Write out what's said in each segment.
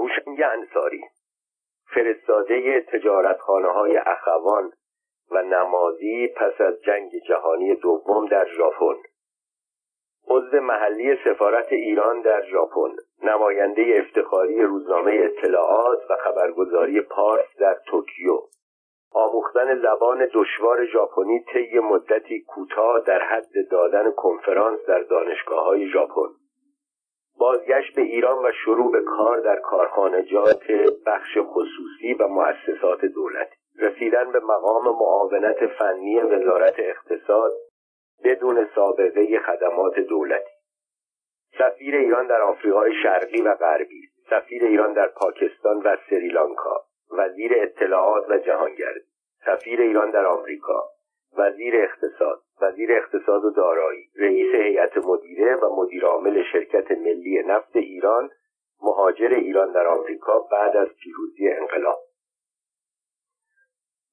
هوشنگ انصاری فرستاده تجارتخانه های اخوان و نمازی پس از جنگ جهانی دوم در ژاپن. عضو محلی سفارت ایران در ژاپن. نماینده افتخاری روزنامه اطلاعات و خبرگزاری پارس در توکیو. آموختن زبان دشوار ژاپنی طی مدتی کوتاه در حد دادن کنفرانس در دانشگاه های ژاپن. بازگشت به ایران و شروع به کار در کارخانجات بخش خصوصی و مؤسسات دولتی. رسیدن به مقام معاونت فنی وزارت اقتصاد بدون سابقه خدمات دولتی. سفیر ایران در آفریقای شرقی و غربی سفیر ایران در پاکستان و سریلانکا وزیر اطلاعات و جهانگردی سفیر ایران در آمریکا. وزیر اقتصاد وزیر اقتصاد و دارایی رئیس هیئت مدیره و مدیرعامل شرکت ملی نفت ایران مهاجر ایران در آمریکا بعد از پیروزی انقلاب.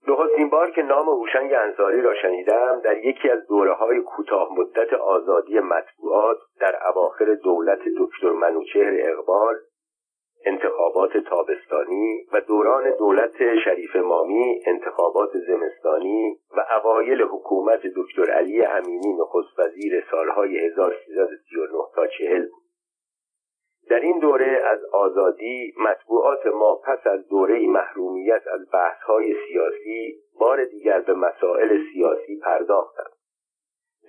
نخستین بار که نام هوشنگ انصاری را شنیدم در یکی از دوره های کوتاه مدت آزادی مطبوعات در اواخر دولت دکتر منوچهر اقبال انتخابات تابستانی و دوران دولت شریف مامی انتخابات زمستانی و اوایل حکومت دکتر علی امینی نخست وزیر سالهای 1339 تا 40 بود. در این دوره از آزادی مطبوعات ما پس از دوره محرومیت از بحثهای سیاسی بار دیگر به مسائل سیاسی پرداختند.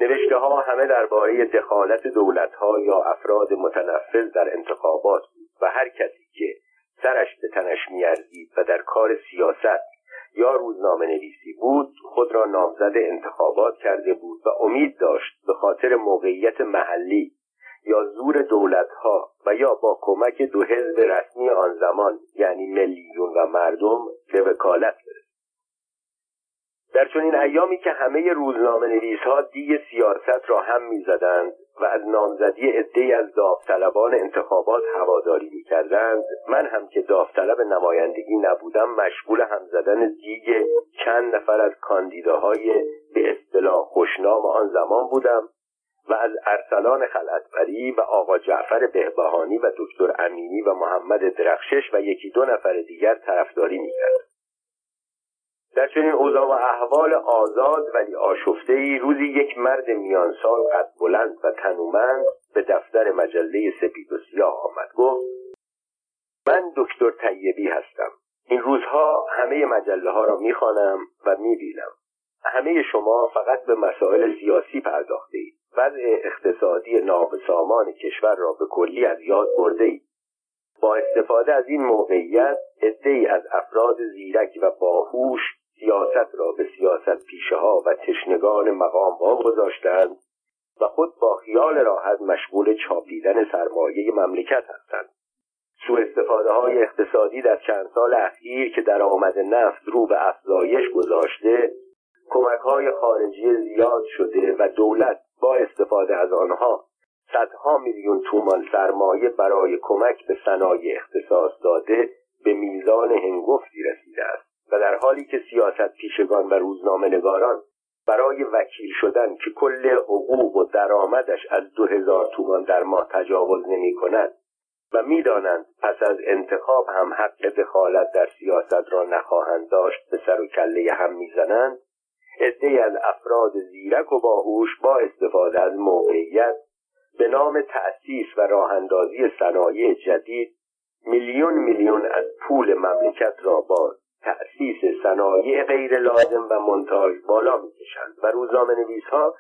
نوشته ها همه درباره دخالت دولت ها یا افراد متنفذ در انتخابات بود و هر کسی که سرش به تنش میارزید و در کار سیاست یا روزنامه نویسی بود خود را نامزد انتخابات کرده بود و امید داشت به خاطر موقعیت محلی یا زور دولتها و یا با کمک دو حزب رسمی آن زمان یعنی ملیون و مردم به وکالت برسد در چنین ایامی که همه روزنامه نویس ها دی سیاست را هم می‌زدند و از نامزدی عدهای از داوطلبان انتخابات هواداری می‌کردند من هم که داوطلب نمایندگی نبودم مشغول هم زدن دیگ چند نفر از کاندیداهای به اصطلاح خوشنام آن زمان بودم و از ارسلان خلعتبری و آقا جعفر بهبهانی و دکتر امینی و محمد درخشش و یکی دو نفر دیگر طرفداری می‌کرد در چنین اوضاع و احوال آزاد ولی آشفته ای روزی یک مرد میانسال قد بلند و تنومند به دفتر مجله سپید و سیاه آمد. گفت من دکتر طیبی هستم. این روزها همه مجله ها را می‌خوانم و می‌بینم. همه شما فقط به مسائل سیاسی پرداخته اید وضع اقتصادی نابسامان کشور را به کلی از یاد برده اید با استفاده از این موقعیت عدهای از افراد زیرک و باهوش سیاست را به سیاست پیشه ها و تشنگان مقام گذاشتند و خود با خیال راحت مشغول چاپیدن سرمایه مملکت هستند. سوء استفاده های اقتصادی در چند سال اخیر که در آمد نفت رو به افزایش گذاشته کمک های خارجی زیاد شده و دولت با استفاده از آنها صدها میلیون تومان سرمایه برای کمک به صنایع اختصاص داده به میزان هنگفتی رسیده است. و در حالی که سیاست پیشگان و روزنامه نگاران برای وکیل شدن که کل حقوق و درآمدش از دو هزار تومان در ماه تجاوز نمی کند و می‌دانند پس از انتخاب هم حق دخالت در سیاست را نخواهند داشت به سر و کله هم می‌زنند عدهای از افراد زیرک و باهوش با استفاده از موقعیت به نام تأسیس و راهاندازی صنایع جدید میلیون میلیون از پول مملکت را با تأسیس صنایع غیر لازم و منتاج بالا می‌کشند و روزنامه نویس ها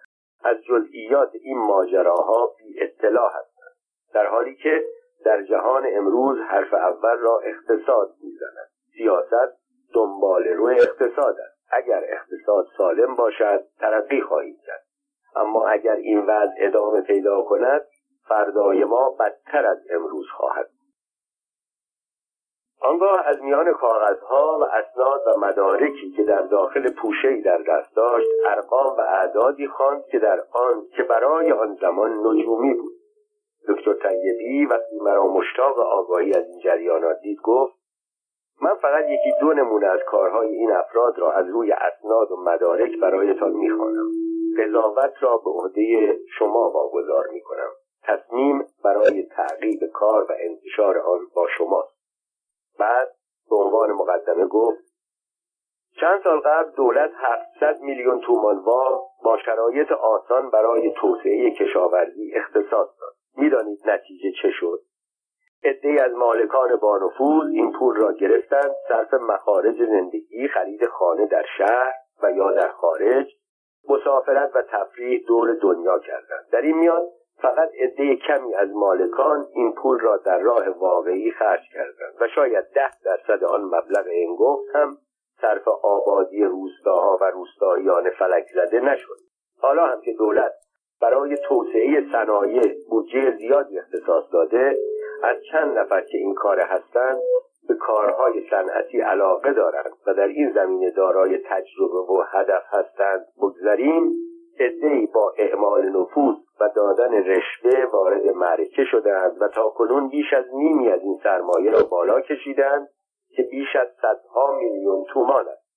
از جزئیات این ماجراها بی اطلاع هستند در حالی که در جهان امروز حرف اول را اقتصاد می‌زند. سیاست دنبال روی اقتصاد است. اگر اقتصاد سالم باشد ترقی خواهید کرد. اما اگر این وضع ادامه پیدا کند فردای ما بدتر از امروز خواهد آنگاه از میان کاغذها و اسناد و مدارکی که در داخل پوشهای در دست داشت ارقام و اعدادی خواند که در آن که برای آن زمان نجومی بود. دکتر طیبی وقتی مرا مشتاق آگاهی از این جریانات دید گفت من فقط یکی دو نمونه از کارهای این افراد را از روی اسناد و مدارک برایتان می‌خوانم. قضاوت را به عهده شما واگذار می‌کنم. تصمیم برای تعقیب کار و انتشار آن با شماست. عنوان مقدمه گفت چند سال قبل دولت 700 میلیون تومان وام با شرایط آسان برای توسعه کشاورزی اختصاص داد. می‌دانید نتیجه چه شد؟ عدهای از مالکان بانفوذ این پول را گرفتند صرف مخارج زندگی خرید خانه در شهر و یا در خارج مسافرت و تفریح دور دنیا کردند. در این میان فقط عده کمی از مالکان این پول را در راه واقعی خرج کردند و شاید ده درصد آن مبلغ انگفت هم صرف آبادی روستاها و روستاییان فلک زده نشد. حالا هم که دولت برای توسعه صنایع بودجه زیادی اختصاص داده از چند نفر که این کار هستند به کارهای صنعتی علاقه دارند و در این زمینه دارای تجربه و هدف هستند بگذریم. عدهای با اعمال نفوذ و دادن رشوه وارد معرکه شدند و تا کنون بیش از نیمی از این سرمایه را بالا کشیدند که بیش از صدها میلیون تومان است.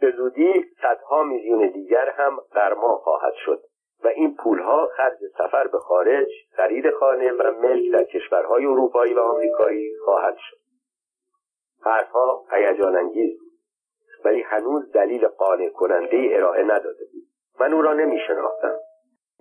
به زودی صدها میلیون دیگر هم ما خواهد شد و این پولها خرج سفر به خارج خرید خانه و ملک در کشورهای اروپایی و آمریکایی خواهد شد. حرفها هیجان انگیز ولی هنوز دلیل قانع کننده ارائه نداده بود. من او را نمی شناختم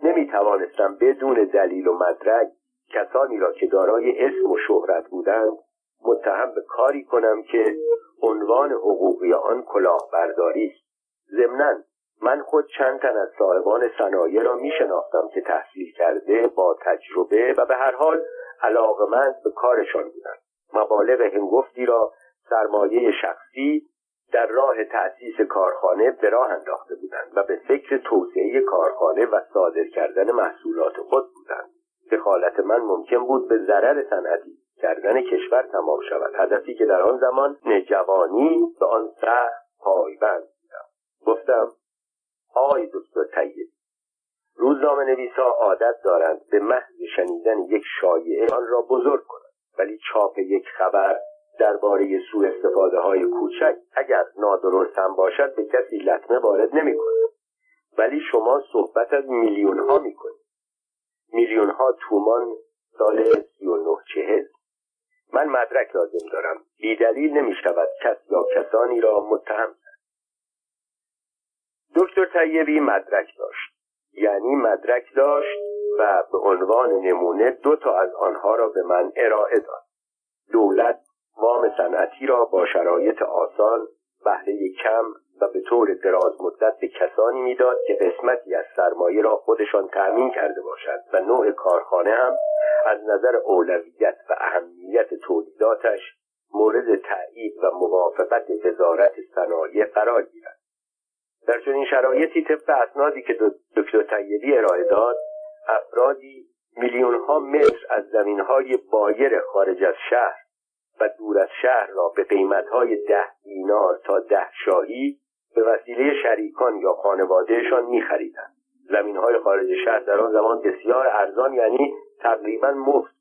نمی توانستم بدون دلیل و مدرک کسانی را که دارای اسم و شهرت بودند متهم به کاری کنم که عنوان حقوقی آن کلاهبرداری است. ضمنا من خود چند تن از صاحبان صنایع را می شناختم که تحصیل کرده با تجربه و به هر حال علاقمند به کارشان بودند. مبالغ هنگفتی را سرمایه شخصی در راه تأسیس کارخانه به راه انداخته بودند و به فکر توسعه کارخانه و صادر کردن محصولات خود بودند. دخالت من ممکن بود به ضرر صنعتی کردن کشور تمام شود. هدفی که در آن زمان نجوانی به آن سخت پایبند بودم. گفتم آی دکتر طیب روزنامه نویسا عادت دارند به محض شنیدن یک شایعه آن را بزرگ کنند ولی چاپ یک خبر درباره سوء استفاده های کوچک اگر نادرست هم باشد به کسی لطمه وارد نمی ولی شما صحبت از میلیون ها می کنید میلیون ها تومان سال سی و نه چهل. من مدرک لازم دارم. بیدلیل نمی شود کس یا کسانی را متهم دکتر طیبی مدرک داشت. یعنی مدرک داشت و به عنوان نمونه دو تا از آنها را به من ارائه داد. دولت وام صنعتی را با شرایط آسان بهره کم و به طور دراز مدت به کسانی می‌داد که قسمتی از سرمایه را خودشان تأمین کرده باشد و نوع کارخانه هم از نظر اولویت و اهمیت تولیداتش مورد تایید و موافقت وزارت صنایع قرار گیرد. در چنین شرایطی طبق اسنادی که دکتر طیبی ارائه داد افرادی میلیونها متر از زمینهای بایر خارج از شهر دور از شهر را به قیمتهای ده دینار تا ده شاهی به وسیله شریکان یا خانوادهشان میخریدند. زمینهای خارج شهر در آن زمان بسیار ارزان یعنی تقریبا مفت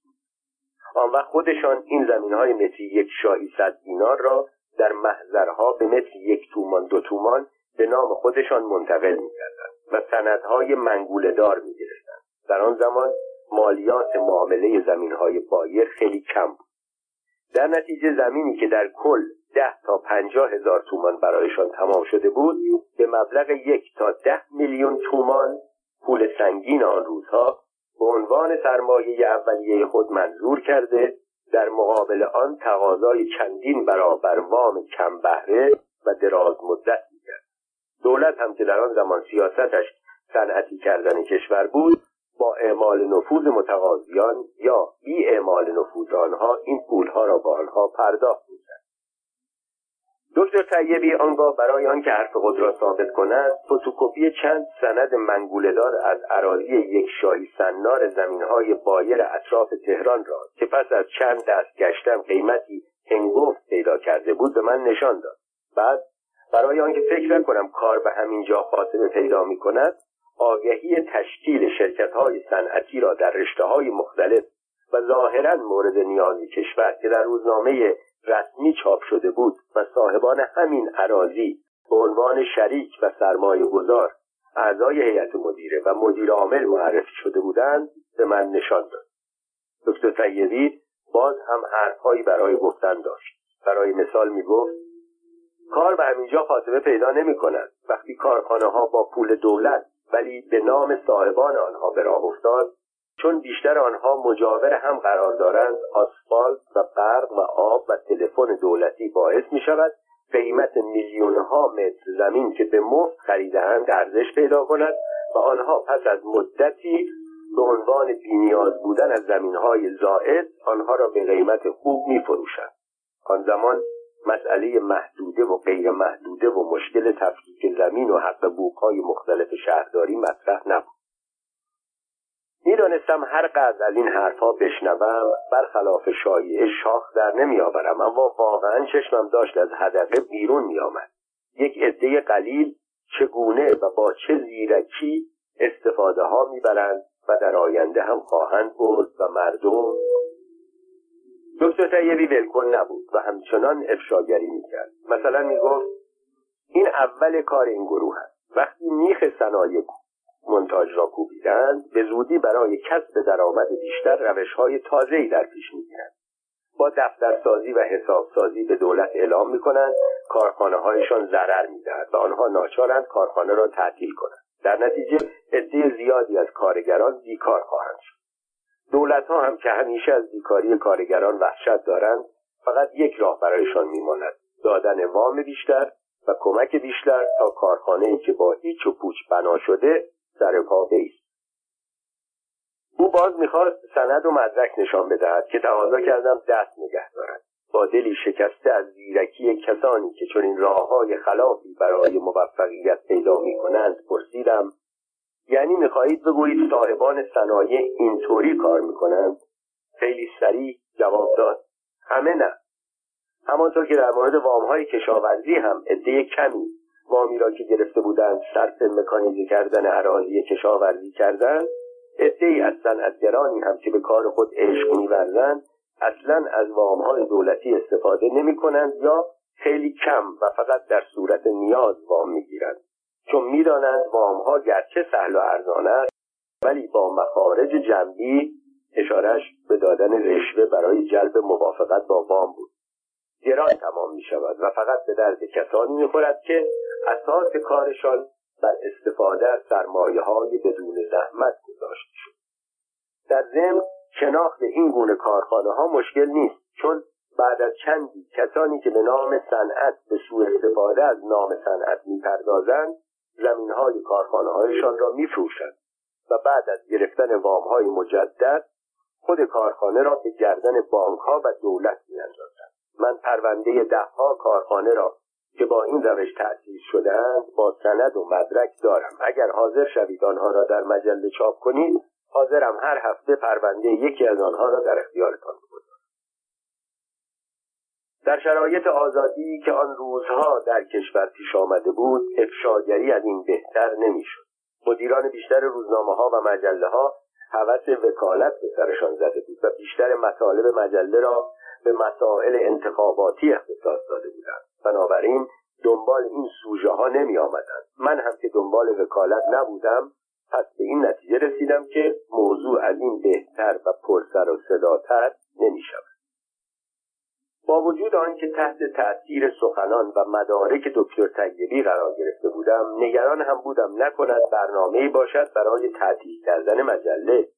آن وقت خودشان این زمین های متری یک شاهی صد دینار را در محضرها به متری یک تومان دو تومان به نام خودشان منتقل می‌کردند و سندهای منگوله دار می‌گرفتند. در آن زمان مالیات معامله زمین های بایر خیلی کم بود. در نتیجه زمینی که در کل ده تا پنجاه هزار تومان برایشان تمام شده بود به مبلغ یک تا ده میلیون تومان پول سنگین آن روزها به عنوان سرمایه اولیه خود منظور کرده در مقابل آن تقاضای چندین برابر وام کم بهره و دراز مدت می‌کرد. دولت هم که در آن زمان سیاستش صنعتی کردن کشور بود با اعمال نفوذ متقاضیان یا بی اعمال نفوذ آنها این پولها را با آنها پرداخت می‌کرد دکتر طیبی آنگاه برای آنکه حرف خود را ثابت کند فتوکپی چند سند منگولهدار از اراضی یک شاهی سنار زمینهای بایر اطراف تهران را که پس از چند دست گشتم قیمتی هنگفت پیدا کرده بود به من نشان داد. بعد برای آنکه فکر نکنم کار به همین جا خاتمه پیدا می کند آگهی تشکیل شرکت های صنعتی را در رشته های مختلف و ظاهرا مورد نیاز کشور که در روزنامه رسمی چاپ شده بود و صاحبان همین عراضی به عنوان شریک و سرمایه گذار اعضای هیئت مدیره و مدیر عامل معرفی شده بودند به من نشان داد. دکتر طیبی باز هم حرفهایی برای گفتن داشت. برای مثال می‌گفت کار به همینجا خاتمه پیدا نمی کند وقتی کارخانه ها با پول دولت ولی به نام صاحبان آنها به راه افتاد چون بیشتر آنها مجاور هم قرار دارند آسفالت و برق و آب و تلفن دولتی باعث می شود قیمت میلیون ها متر زمین که به مفت خریدهاند ارزش پیدا کند و آنها پس از مدتی به عنوان بینیاز بودن از زمین های زائد آنها را به قیمت خوب می فروشند. آن زمان مسئله محدوده و غیر محدوده و مشکل تفکیک زمین و حق بوقهای مختلف شهرداری مطرح نبود. می‌دانستم هر قدر از این حرفها بشنوم برخلاف شایعه شاخ در نمیآورم اما واقعا چشمم داشت از هدفه بیرون میآمد یک عده قلیل چگونه و با چه زیرکی استفاده ها می‌برند و در آینده هم خواهند برد و مردم دکتر طیبی ولکن نبود و همچنان افشاگری می‌کرد. مثلا می‌گفت این اول کار این گروه است. وقتی میخ صنایع منتاج را کوبیدند به زودی برای کسب درآمد بیشتر روشهای تازه‌ای در پیش می‌گیرند. با دفترسازی و حسابسازی به دولت اعلام می‌کنند کارخانه هایشان ضرر می‌دهد و آنها ناچارند کارخانه را تعطیل کنند. در نتیجه عده زیادی از کارگران بیکار خواهند شد. دولت ها هم که همیشه از بیکاری کارگران وحشت دارند فقط یک راه برایشان میماند دادن وام بیشتر و کمک بیشتر تا کارخانه ای که با هیچ و پوچ بنا شده سر پا بیست. او باز می‌خواست سند و مدرک نشان بدهد که تقاضا کردم دست نگه دارد. با دلی شکسته از زیرکی کسانی که چنین راههای خلافی برای موفقیت پیدا می‌کنند پرسیدم یعنی می‌خواهید بگویید صاحبان صنایع اینطوری کار می‌کنند؟ خیلی سریع جواب داد. همه نه. همانطور که در مورد وامهای کشاورزی هم عده کمی وامی را که گرفته بودند صرف مکانیزه کردن اراضی کشاورزی کردند ای از صنعتگرانی هم که به کار خود عشق میورزند اصلا از وامهای دولتی استفاده نمی کنند یا خیلی کم و فقط در صورت نیاز وام می‌گیرند. چون می‌دانند وامها گرچه سهل و ارزان است ولی با مخارج جنبی اشارش به دادن رشوه برای جلب موافقت با وام بود. گران تمام می شود و فقط به درد کسانی می خورد که اساس کارشان بر استفاده از سرمایه های بدون زحمت گذاشته شد. در ضمن شناخت این گونه کارخانه ها مشکل نیست چون بعد از چندی کسانی که به نام صنعت به سوء استفاده از نام صنعت می‌پردازند زمین های کارخانه هایشان را میفروشند و بعد از گرفتن وام های مجدد خود کارخانه را به گردن بانک ها و دولت میاندازند. من پرونده دهها کارخانه را که با این روش تأسیس شدهاند با سند و مدرک دارم. اگر حاضر شوید آنها را در مجله چاپ کنید حاضرم هر هفته پرونده یکی از آنها را در اختیارتان بگذارم. در شرایط آزادی که آن روزها در کشور پیش آمده بود افشاگری از این بهتر نمی‌شد. مدیران بیشتر روزنامه ها و مجله ها حوث وکالت به سرشان زده بود و بیشتر مطالب مجله را به مسائل انتخاباتی اختصاص داده بودند. بنابراین دنبال این سوژه ها نمی آمدند من هم که دنبال وکالت نبودم پس به این نتیجه رسیدم که موضوع از این بهتر و پرسر و صداتر نمی شود با وجود آنکه تحت تأثیر سخنان و مدارک دکتر طیبی قرار گرفته بودم نگران هم بودم نکند برنامه باشد برای تعطیل کردن مجله.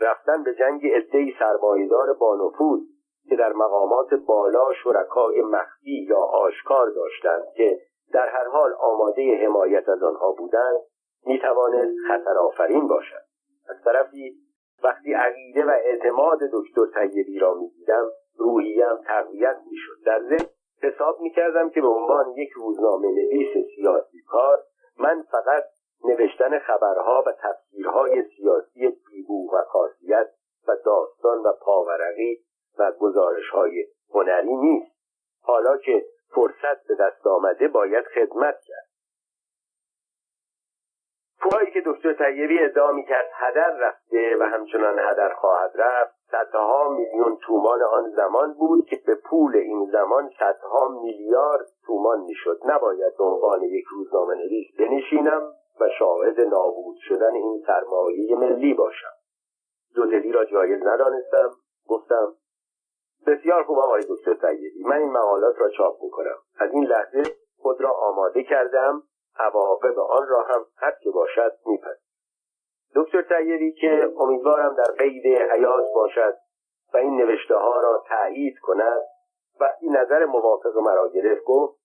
رفتن به جنگ عدهای سرمایهدار بانفوذ که در مقامات بالا شرکای مخفی یا آشکار داشتند که در هر حال آماده حمایت از آنها بودند می توانست خطر آفرین باشد. از طرفی وقتی عقیده و اعتماد دکتر طیبی را می‌دیدم روحیم تقویت می‌شد. در ضمن حساب می‌کردم که به عنوان یک روزنامه نویس سیاسی کار من فقط نوشتن خبرها و تفسیرهای سیاسی بیبو و خاصیت و داستان و پاورقی و گزارش های هنری نیست. حالا که فرصت به دست آمده باید خدمت کرد. پوهایی که دکتر طیبی ادعا می‌کرد هدر رفته و همچنان هدر خواهد رفت صدها میلیون تومان آن زمان بود که به پول این زمان صدها میلیارد تومان می‌شد. نباید به عنوان یک روزنامه نویس بنشینم و شاهد نابود شدن این سرمایه ملی باشم. دودلی را جایز ندانستم. گفتم بسیار خوب آقای دکتر سیدی من این مقالات را چاپ می‌کنم. از این لحظه خود را آماده کردم عواقب آن را هم هر که باشد میپذیرم. دکتر سیدی که امیدوارم در قید حیات باشد و این نوشته ها را تایید کند وقتی نظر موافق مرا گرفت گفت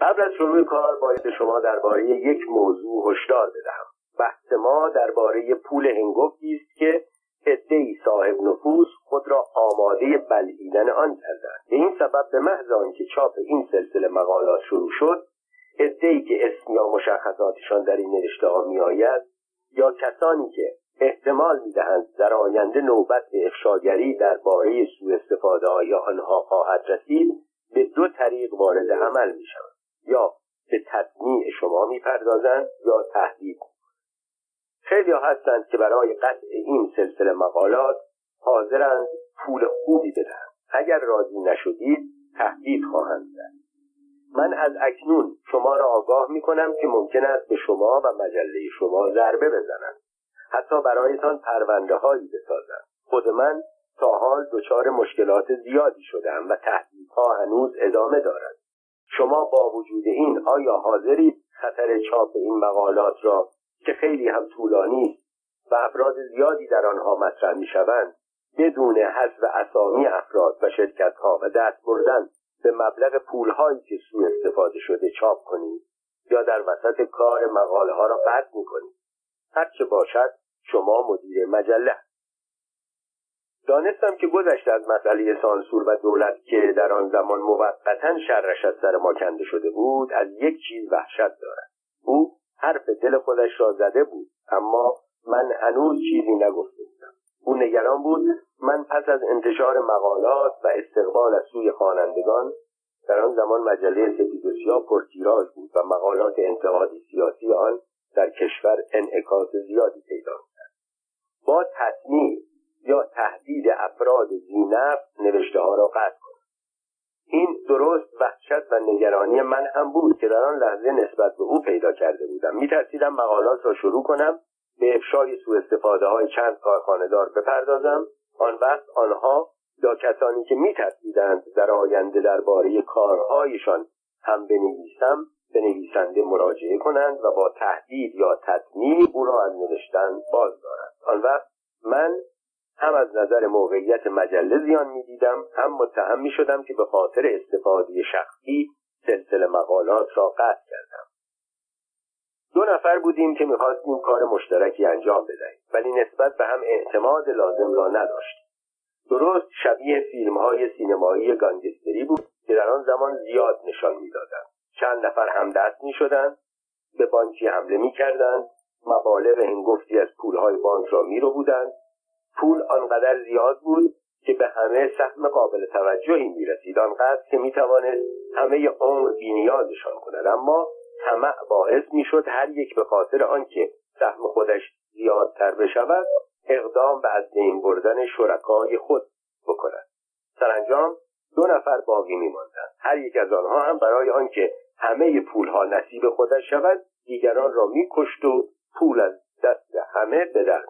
قبل از شروع کار باید شما درباره یک موضوع هشدار بدهم. بحث ما درباره پول هنگفتی است که عدهای صاحب نفوذ خود را آماده بلعیدن آن کردند. به این سبب به محض آنکه چاپ این سلسله مقالات شروع شد عدهای که اسم یا مشخصاتشان در این نوشته ها میآید یا کسانی که احتمال می‌دهند در آینده نوبت به افشاگری درباره سوء استفاده های آنها خواهد رسید به دو طریق وارد عمل می‌شوند. یا به تطمیع شما می‌پردازند یا تهدید. خیلی هستند که برای قطع این سلسله مقالات حاضرند پول خوبی بدهند. اگر راضی نشدید تهدید خواهند کرد من از اکنون شما را آگاه می کنم که ممکن است به شما و مجله شما ضربه بزنند. حتی برایتان پرونده هایی بسازند. خود من تا حال دچار مشکلات زیادی شدم و تهدیدها هنوز ادامه دارد. شما با وجود این آیا حاضرید خطر چاپ این مقالات را که خیلی هم طولانی است و افراد زیادی در آنها مطرح می‌شوند بدون حذف اسامی افراد و شرکتها و دست بردن به مبلغ پولهایی که سوء استفاده شده چاپ کنید یا در وسط کار مقاله ها را قطع می‌کنید هرچه باشد شما مدیر مجله. دانستم که گذشت از مسئله سانسور و دولت که در آن زمان موقتا شرش از سر ما کنده شده بود از یک چیز وحشت دارد. او حرف دل خودش را زده بود اما من هنوز چیزی نگفته بودم. او نگران بود من پس از انتشار مقالات و استقبال از سوی خوانندگان در آن زمان مجله سپید و سیاه پرتیراژ بود و مقالات انتقادی سیاسی آن در کشور انعکاس زیادی پیدا کرد با تصمیم یا تهدید افراد زینف نوشته ها را قطع کنم. این درست وحشت و نگرانی من هم بود که در آن لحظه نسبت به او پیدا کرده بودم. میترسیدم مقالات را شروع کنم به افشای سوء استفاده های چند کارخانه دار بپردازم آن وقت آنها یا کسانی که میترسیدند در آینده درباره کارهایشان هم بنویسم به نویسنده مراجعه کنند و با تهدید یا تطمیع او را از نوشتن باز دارند آن وقت من هم از نظر موقعیت مجله زیان می‌دیدم هم متهم می شدم که به خاطر استفاده شخصی سلسله مقالات را قطع کردم. دو نفر بودیم که می‌خواستیم کار مشترکی انجام بدهیم ولی نسبت به هم اعتماد لازم را نداشتیم درست شبیه فیلم های سینمایی گانگستری بود که در آن زمان زیاد نشان می‌دادند. چند نفر همدست می شدند به بانکی حمله می کردند مبالغ هنگفتی از پولهای بانک را می رو بودند پول آنقدر زیاد بود که به همه سهم قابل توجهی می رسید آنقدر که می توانست همه عمر بینیازشان کند. اما طمع باعث می شد هر یک به خاطر آنکه سهم خودش زیادتر بشود اقدام به از بین بردن شرکای خود بکند. سرانجام دو نفر باقی میماندند. هر یک از آنها هم برای آنکه همه پولها نصیب خودش شود دیگران را میکشت و پول از دست همه به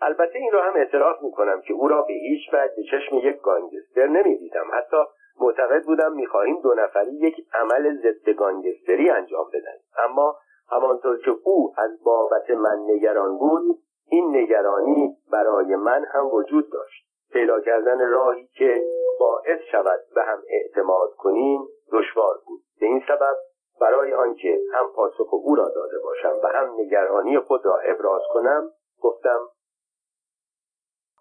البته این را هم اعتراف می‌کنم که او را به هیچ وجه به چشم یک گانگستر نمی‌دیدم. حتی معتقد بودم می‌خواهیم دو نفری یک عمل ضد گانگستری انجام بدهیم اما همانطور که او از بابت من نگران بود این نگرانی برای من هم وجود داشت. پیدا کردن راهی که باعث شود به هم اعتماد کنیم دشوار بود. به این سبب برای آنکه هم پاسخ او را داده باشم و هم نگرانی خود را ابراز کنم گفتم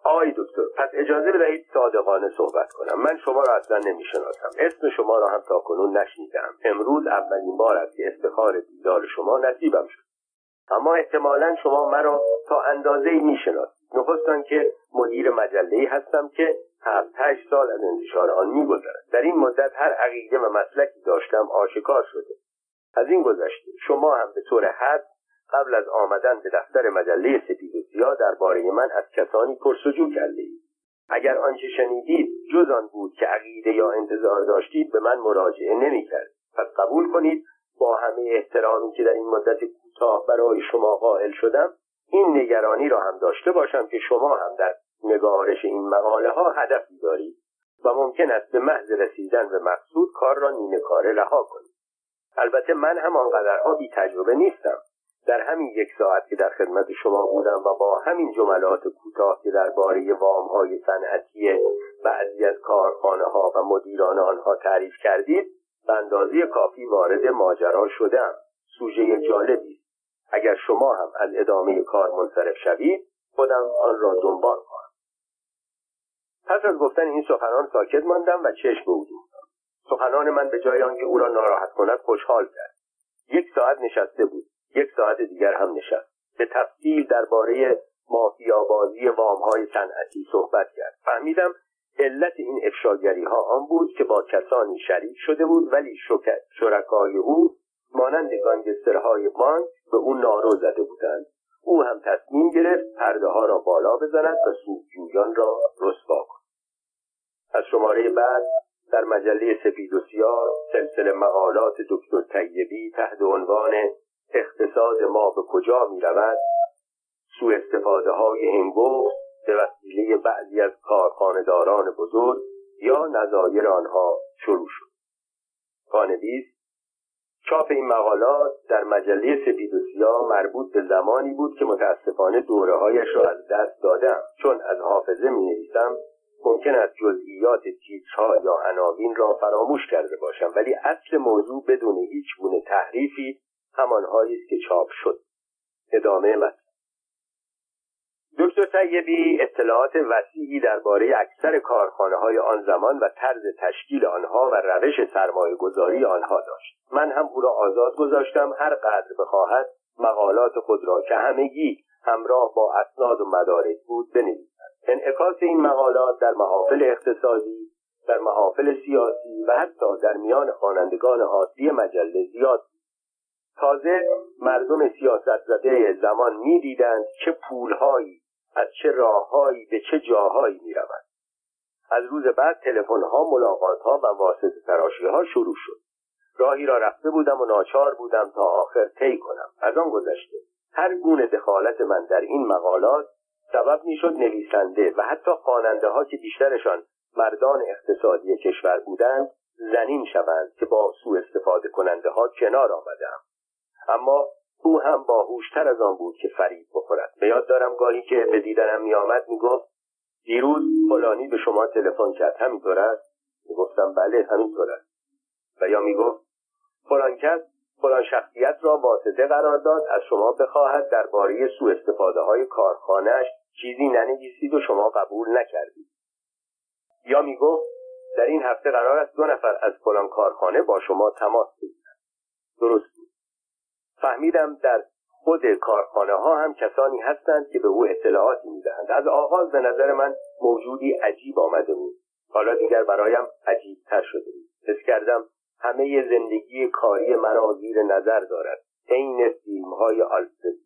آقای دکتر پس اجازه بدهید صادقانه صحبت کنم. من شما را اصلا نمی‌شناسم. اسم شما را هم تا کنون نشنیدم. امروز اولین بار است که افتخار دیدار شما نصیبم شد. اما احتمالا شما مرا تا اندازه می‌شناسید. نخستان که مدیر مجله هستم که هفت هشت سال از انتشار آن میگذرد. در این مدت هر عقیده و مسلکی داشتم آشکار شده. از این گذشته شما هم به طور حد قبل از آمدن به دفتر مجله سپید سیاه درباره من از کسانی پرسجو کرده اید. اگر آنچه شنیدید جز آن بود که عقیده یا انتظار داشتید به من مراجعه نمی‌کرد. پس قبول کنید با همه احترامی که در این مدت کوتاه برای شما قائل شدم این نگرانی را هم داشته باشم که شما هم در نگارش این مقاله ها هدفی دارید و ممکن است به محض رسیدن به مقصود کار را نیمه کاره رها کنید. البته من هم آنقدرها بی تجربه نیستم. در همین یک ساعت که در خدمت شما بودم و با همین جملات کوتاه که درباره وام های صنعتی بعضی از کارخانه ها و مدیران آنها تعریف کردید به اندازه کافی وارد ماجرا شدم. سوژه جالبی. اگر شما هم از ادامه کار منصرف شوید خودم آن را دنبال خواهم. پس از گفتن این سخنان ساکت ماندم و چشم به او سخنان من به جای آنکه او را ناراحت کند خوشحال کرد. یک ساعت نشسته بود. یک ساعت دیگر هم نشست. به تفصیل درباره مافیابازی وامهای صنعتی صحبت کرد. فهمیدم علت این افشاگری ها آن بود که با کسانی شریک شده بود ولی شرکای او مانند گانگسترهای بانک به او نارو زده بودند. او هم تصمیم گرفت پرده ها را بالا بزند و سودجویان را رسوا کند. از شماره بعد در مجله سپید و سیاه سلسله مقالات دکتر طیبی تحت عنوان اقتصاد ما به کجا می رود سوء استفاده های هنگفت به وسیله بعضی از کارخانهداران بزرگ یا نظایر آنها شروع شد. پانویس چاپ این مقالات در مجله سپید و مربوط به زمانی بود که متاسفانه دوره هایش را از دست دادم. چون از حافظه می نویسم ممکن است جزئیات تیترها یا عناوین را فراموش کرده باشم ولی اصل موضوع بدون هیچ گونه تحریفی همانهایی است که چاپ شد. ادامه متن. دکتر طیبی اطلاعات وسیعی درباره اکثر کارخانه های آن زمان و طرز تشکیل آنها و روش سرمایه گذاری آنها داشت. من هم او را آزاد گذاشتم. هر قدر بخواهد مقالات خود را که همگی همراه با اسناد و مدارک بود بنویسد. انعکاس این مقالات در محافل اقتصادی در محافل سیاسی و حتی در میان خوانندگان عادی مجله زیاد تازه مردم سیاست زده زمان می‌دیدند چه پولهایی از چه راههایی به چه جاهایی می‌رود از روز بعد تلفن‌ها ملاقاتها و واسطه ها شروع شد. راهی را رفته بودم و ناچار بودم تا آخر طی کنم. از آن گذشته هر گونه دخالت من در این مقالات سبب می‌شد نویسنده و حتی خواننده ها که بیشترشان مردان اقتصادی کشور بودند زنین شوند که با سوء استفاده کننده ها کنار آمدم اما او هم باهوشتر از آن بود که فریب بخورد. به یاد دارم گاهی که به دیدنم میآمد می‌گفت دیروز فلانی به شما تلفن کرد همینطور است؟ می‌گفتم بله همینطور است. و یا می‌گفت فلان کس فلان شخصیت را واسطه قرار داد از شما بخواهد درباره سوء استفاده های کارخانهش چیزی ننویسید و شما قبول نکردید. یا می‌گفت در این هفته قرار است دو نفر از فلان کارخانه با شما تماس بگیرند. درست فهمیدم در خود کارخانه ها هم کسانی هستند که به او اطلاعاتی می‌دهند. از آغاز به نظر من موجودی عجیب آمده بود. حالا دیگر برایم عجیبتر شده بود. حس کردم همه زندگی کاری مرا زیر نظر دارد. عین فیلم های آلفرد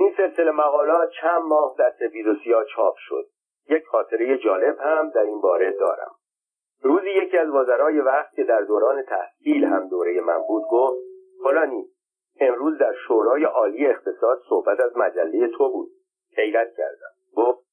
این سلسله مقالات چند ماه در سفید و سیاه چاپ شد. یک خاطره جالب هم در این باره دارم. روزی یکی از وزرای وقت که در دوران تحصیل هم دوره من بود گفت فلانی امروز در شورای عالی اقتصاد صحبت از مجله تو بود. حیرت کردم. گفت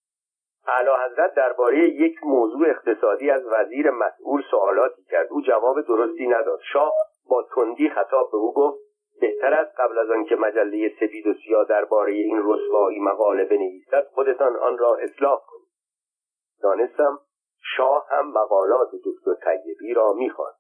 اعلی حضرت درباره یک موضوع اقتصادی از وزیر مسئول سوالاتی کرد. او جواب درستی نداد. شاه با تندی خطاب به او گفت بهتر است قبل از آنکه مجله سفید و سیاه درباره این رسوایی مقاله بنویسد خودتان آن را اصلاح کنید. دانستم شاه هم مقالات دکتر طیبی را می‌خواند.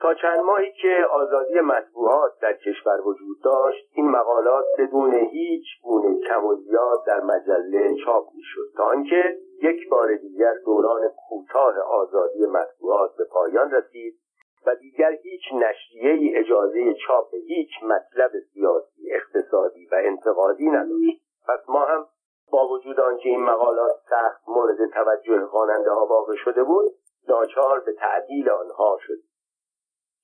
تا چند ماهی که آزادی مطبوعات در کشور وجود داشت این مقالات بدون هیچ گونه کم و زیاد در مجله چاپ می‌شد. تا آنکه یک بار دیگر دوران کوتاه آزادی مطبوعات به پایان رسید و دیگر هیچ نشریه ای اجازه چاپ هیچ مطلب سیاسی اقتصادی و انتقادی نداشت. پس ما هم با وجود آنکه این مقالات سخت مورد توجه خواننده ها واقع شده بود ناچار به تعدیل آنها شد.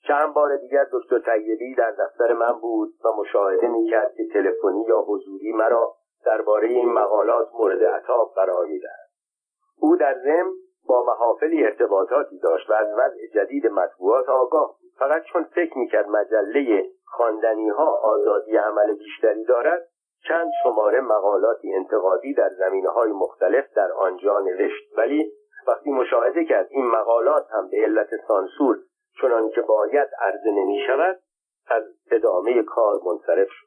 چند بار دیگر دکتر طیبی در دفتر من بود و مشاهده می‌کرد که تلفنی یا حضوری مرا درباره این مقالات مورد عطاب قرار می‌دهد. او در ضمن با محافلی ارتباطاتی داشت و از وضع جدید مطبوعات آگاه فقط چون فکر می‌کرد مجله خواندنی ها آزادی عمل بیشتری دارد چند شماره مقالاتی انتقادی در زمینه های مختلف در آنجا نوشت. ولی وقتی مشاهده کرد این مقالات هم به علت سانسور چنان که باید عرضه نمی شود از ادامه کار منصرف شد.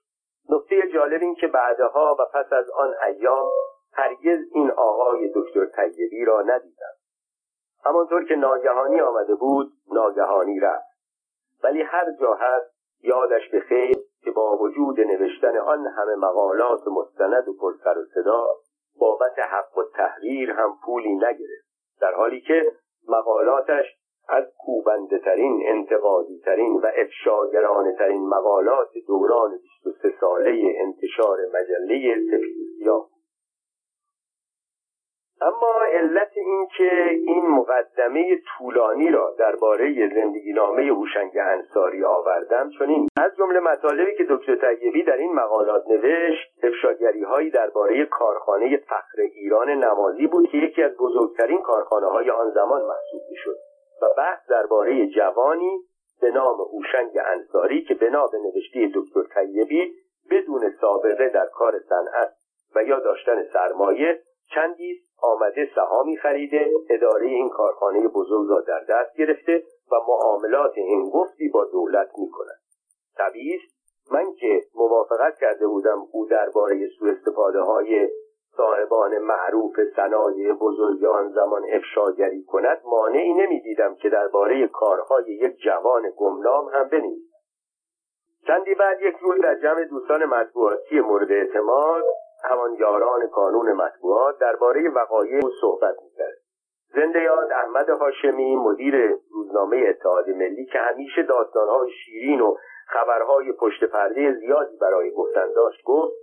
نکته جالب این که بعدها و پس از آن ایام هرگز این آقای دکتر طیبی را ندیدم همانطور که ناگهانی آمده بود ناگهانی رفت. ولی هر جا هست یادش به خیر که با وجود نوشتن آن همه مقالات مستند و پرسر و صدا بابت حق و تحریر هم پولی نگرفت در حالی که مقالاتش از کوبنده ترین انتقادی ترین و افشاگرانه ترین مقالات دوران 23 ساله انتشار مجله سپید سیاه اما علت این که این مقدمه طولانی را درباره زندگی نامه هوشنگ انصاری آوردم چون از جمله مطالبی که دکتر طیبی در این مقالات نوشت افشاگری هایی درباره کارخانه فخر ایران نمازی بود که یکی از بزرگترین کارخانه های آن زمان محسوب شد و بحث درباره جوانی به نام هوشنگ انصاری که بنا به نوشته دکتر طیبی بدون سابقه در کار صنعت و یا داشتن سرمایه چندی آمده سهامی خریده اداره این کارخانه بزرگ را در دست گرفته و معاملات این گفتی با دولت می کند طبیعی من که موافقت کرده بودم او درباره سوء استفاده های صاحبان معروف صنایع بزرگ آن زمان افشاگری کند مانعی نمی‌دیدم که درباره کارهای یک جوان گمنام هم بنویسم چندی بعد یک روز در جمع دوستان مطبوعاتی مورد اعتماد همان یاران کانون مطبوعات درباره وقایع صحبت می‌کرد. زنده یاد احمد هاشمی مدیر روزنامه اتحاد ملی که همیشه داستانهای شیرین و خبرهای پشت پرده زیادی برای گفتن داشت گفت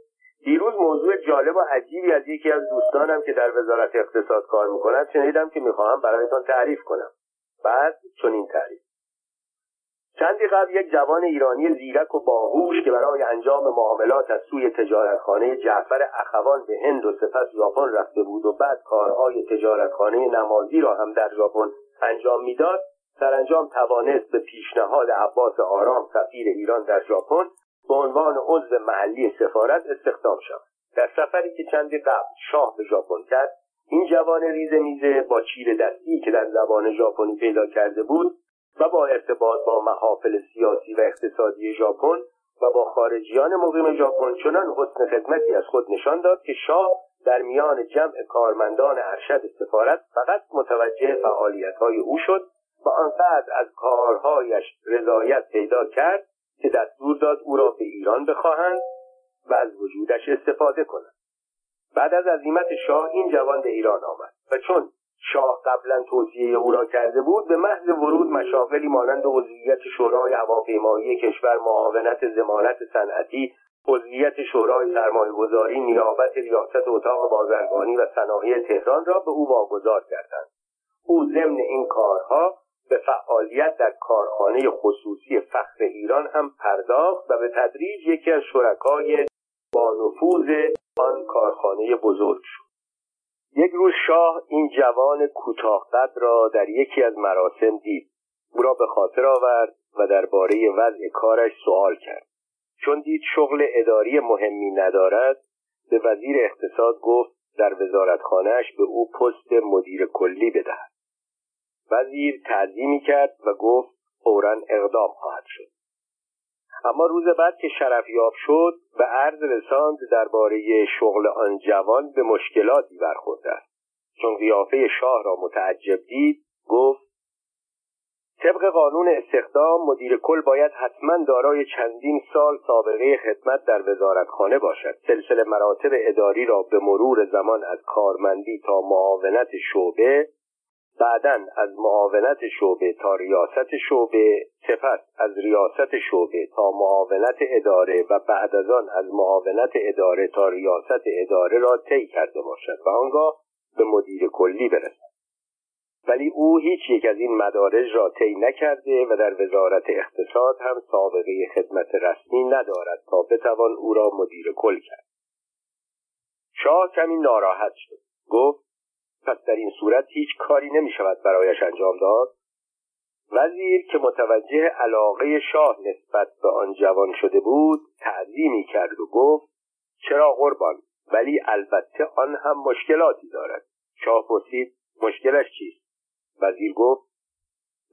دیروز موضوع جالب و عجیبی از یکی از دوستانم که در وزارت اقتصاد کار می‌کند شنیدم که می‌خواهم برایتان تعریف کنم. بعد چنین تعریف چندی قبل یک جوان ایرانی زیرک و باهوش که برای انجام معاملات از سوی تجارتخانه جعفر اخوان به هند و سپس ژاپن رفته بود و بعد کارهای تجارتخانه نمازی را هم در ژاپن انجام می‌داد سرانجام توانست به پیشنهاد عباس آرام سفیر ایران در ژاپن به عنوان عضو محلی سفارت استخدام شد در سفری که چندی قبل شاه به ژاپن کرد این جوان ریزه میزه با چیر دستی که در زبان ژاپنی پیدا کرده بود و با ارتباط با محافل سیاسی و اقتصادی ژاپن و با خارجیان مقیم ژاپن چنان حسن خدمتی از خود نشان داد که شاه در میان جمع کارمندان ارشد سفارت فقط متوجه فعالیت‌های او شد و آنقدر از کارهایش رضایت پیدا کرد که دستور داد او را به ایران بخواهند و از وجودش استفاده کنند. بعد از عظیمت شاه این جوان به ایران آمد و چون شاه قبلا توصیه او را کرده بود به محض ورود مشاغلی مانند عضویت شورای هواپیمایی کشور معاونت زمانت صنعتی عضویت شورای سرمایهگذاری نیابت ریاست اتاق بازرگانی و صنایع تهران را به او واگذار کردند. او ضمن این کارها به فعالیت در کارخانه خصوصی فخر ایران هم پرداخت و به تدریج یکی از شرکای با نفوذ آن کارخانه بزرگ شد. یک روز شاه این جوان کوتاهقد را در یکی از مراسم دید. او را به خاطر آورد و درباره وضع کارش سوال کرد. چون دید شغل اداری مهمی ندارد به وزیر اقتصاد گفت در وزارتخانهاش به او پست مدیر کلی بدهد. وزیر تعظیمی کرد و گفت فورا اقدام خواهد شد. اما روز بعد که شرفیاب شد به عرض رساند درباره شغل آن جوان به مشکلاتی برخورده است. چون قیافه شاه را متعجب دید گفت طبق قانون استخدام مدیر کل باید حتما دارای چندین سال سابقه خدمت در وزارتخانه باشد. سلسله مراتب اداری را به مرور زمان از کارمندی تا معاونت شعبه بعدا از معاونت شعبه تا ریاست شعبه سپس از ریاست شعبه تا معاونت اداره و بعد از آن از معاونت اداره تا ریاست اداره را طی کرده باشد و آنگاه به مدیر کلی برسد. ولی او هیچ یک از این مدارج را طی نکرده و در وزارت اقتصاد هم سابقه خدمت رسمی ندارد تا بتوان او را مدیر کل کرد. شاه کمی ناراحت شد. گفت پس در این صورت هیچ کاری نمی شود برایش انجام داد. وزیر که متوجه علاقه شاه نسبت به آن جوان شده بود تعظیمی کرد و گفت چرا قربان ولی البته آن هم مشکلاتی دارد. شاه پرسید مشکلش چیست؟ وزیر گفت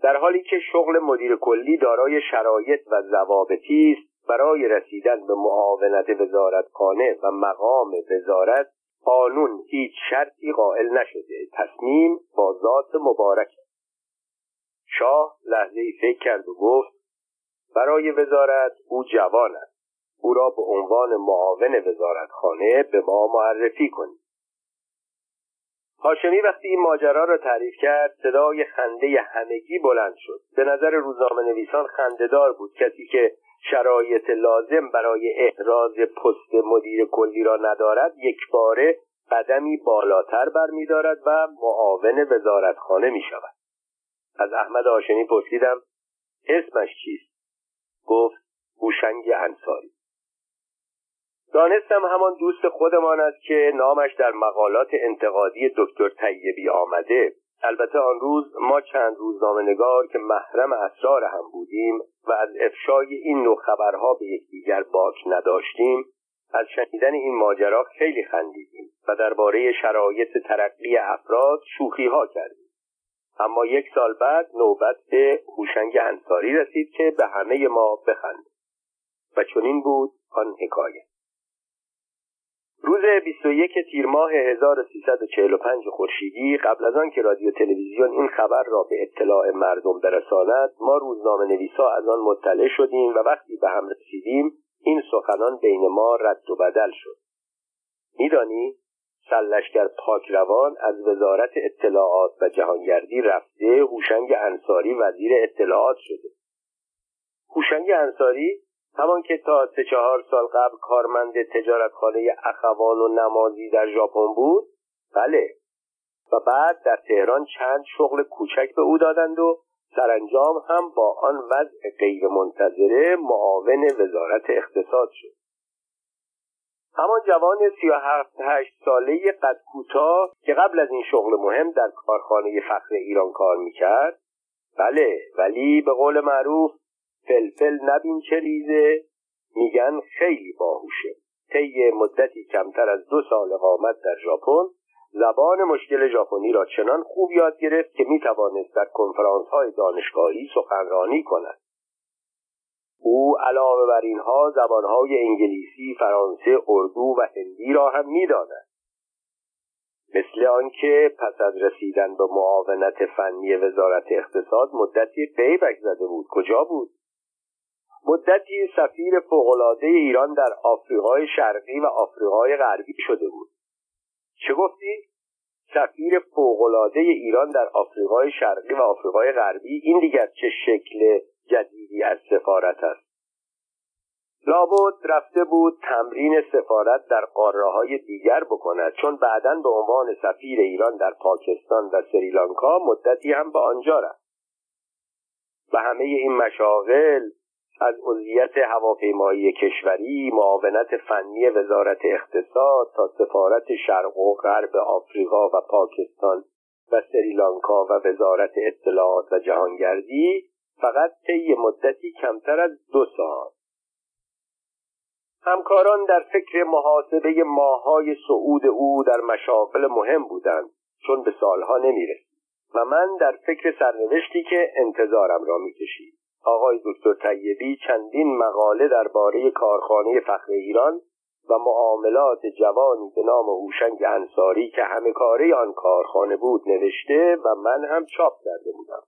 در حالی که شغل مدیر کلی دارای شرایط و ضوابطی است برای رسیدن به معاونت وزارتخانه و مقام وزارت قانون هیچ شرطی قائل نشده. تصمیم با ذات مبارک. شاه لحظه ای فکر کرد و گفت برای وزارت او جوان است. او را به عنوان معاون وزارتخانه به ما معرفی کنید. هاشمی وقتی این ماجرا را تعریف کرد صدای خنده همگی بلند شد. به نظر روزنامه نویسان خندهدار بود. کسی که شرایط لازم برای احراز پست مدیر کلی را ندارد یک باره قدمی بالاتر برمیدارد و معاون وزارتخانه می شود از احمد هاشمی پرسیدم اسمش چیست؟ گفت هوشنگ انصاری. دانستم همان دوست خودمان است که نامش در مقالات انتقادی دکتر طیبی آمده. البته آن روز ما چند روزنامه نگار که محرم اسرار هم بودیم و از افشای این نوع خبرها به یکدیگر باک نداشتیم از شنیدن این ماجرا خیلی خندیدیم و درباره شرایط ترقی افراد شوخی ها کردیم. اما یک سال بعد نوبت به هوشنگ انصاری رسید که به همه ما بخند. و چنین بود آن حکایت. روز 21 تیر ماه 1345 خورشیدی قبل از آن که رادیو تلویزیون این خبر را به اطلاع مردم برساند ما روزنامه نویسا از آن مطلع شدیم و وقتی به هم رسیدیم این سخنان بین ما رد و بدل شد. میدانی سلشگر پاکروان از وزارت اطلاعات و جهانگردی رفته هوشنگ انصاری وزیر اطلاعات شده. هوشنگ انصاری همان که تا سه چهار سال قبل کارمند تجارتخانه اخوان و نمازی در ژاپن بود بله. و بعد در تهران چند شغل کوچک به او دادند و سرانجام هم با آن وضع غیر منتظره معاون وزارت اقتصاد شد. همان جوان سی و هفت هشت ساله قد کوتاه که قبل از این شغل مهم در کارخانه فخر ایران کار می‌کرد بله ولی به قول معروف فلفل نبین چه ریزه میگن خیلی باهوشه. طی مدتی کمتر از دو سال اقامت در ژاپن زبان مشکل ژاپنی را چنان خوب یاد گرفت که می‌توانست در کنفرانس های دانشگاهی سخنرانی کند. او علاوه بر اینها زبانهای انگلیسی، فرانسه، اردو و هندی را هم می‌داند. مثل آنکه پس از رسیدن به معاونت فنی وزارت اقتصاد مدتی قیبک زده بود. کجا بود؟ مدتی سفیر فوقالعاده ایران در آفریقای شرقی و آفریقای غربی شده بود. چه گفتی؟ سفیر فوقالعاده ایران در آفریقای شرقی و آفریقای غربی این دیگر چه شکل جدیدی از سفارت است؟ لابد رفته بود تمرین سفارت در قاره های دیگر بکند چون بعدا به عنوان سفیر ایران در پاکستان و سریلانکا مدتی هم به آنجا رفت. و همه این مشاغل از عضویت هواپیمایی کشوری معاونت فنی وزارت اقتصاد تا سفارت شرق و غرب آفریقا و پاکستان و سریلانکا و وزارت اطلاعات و جهانگردی فقط طی مدتی کمتر از دو سال همکاران در فکر محاسبه ماهای صعود او در مشاغل مهم بودند چون به سالها نمی‌رسید و من در فکر سرنوشتی که انتظارم را می‌کشید. آقای دکتر طیبی چندین مقاله درباره کارخانه فخر ایران و معاملات جوانی به نام هوشنگ انصاری که همه کاره آن کارخانه بود نوشته و من هم چاپ کرده بودم.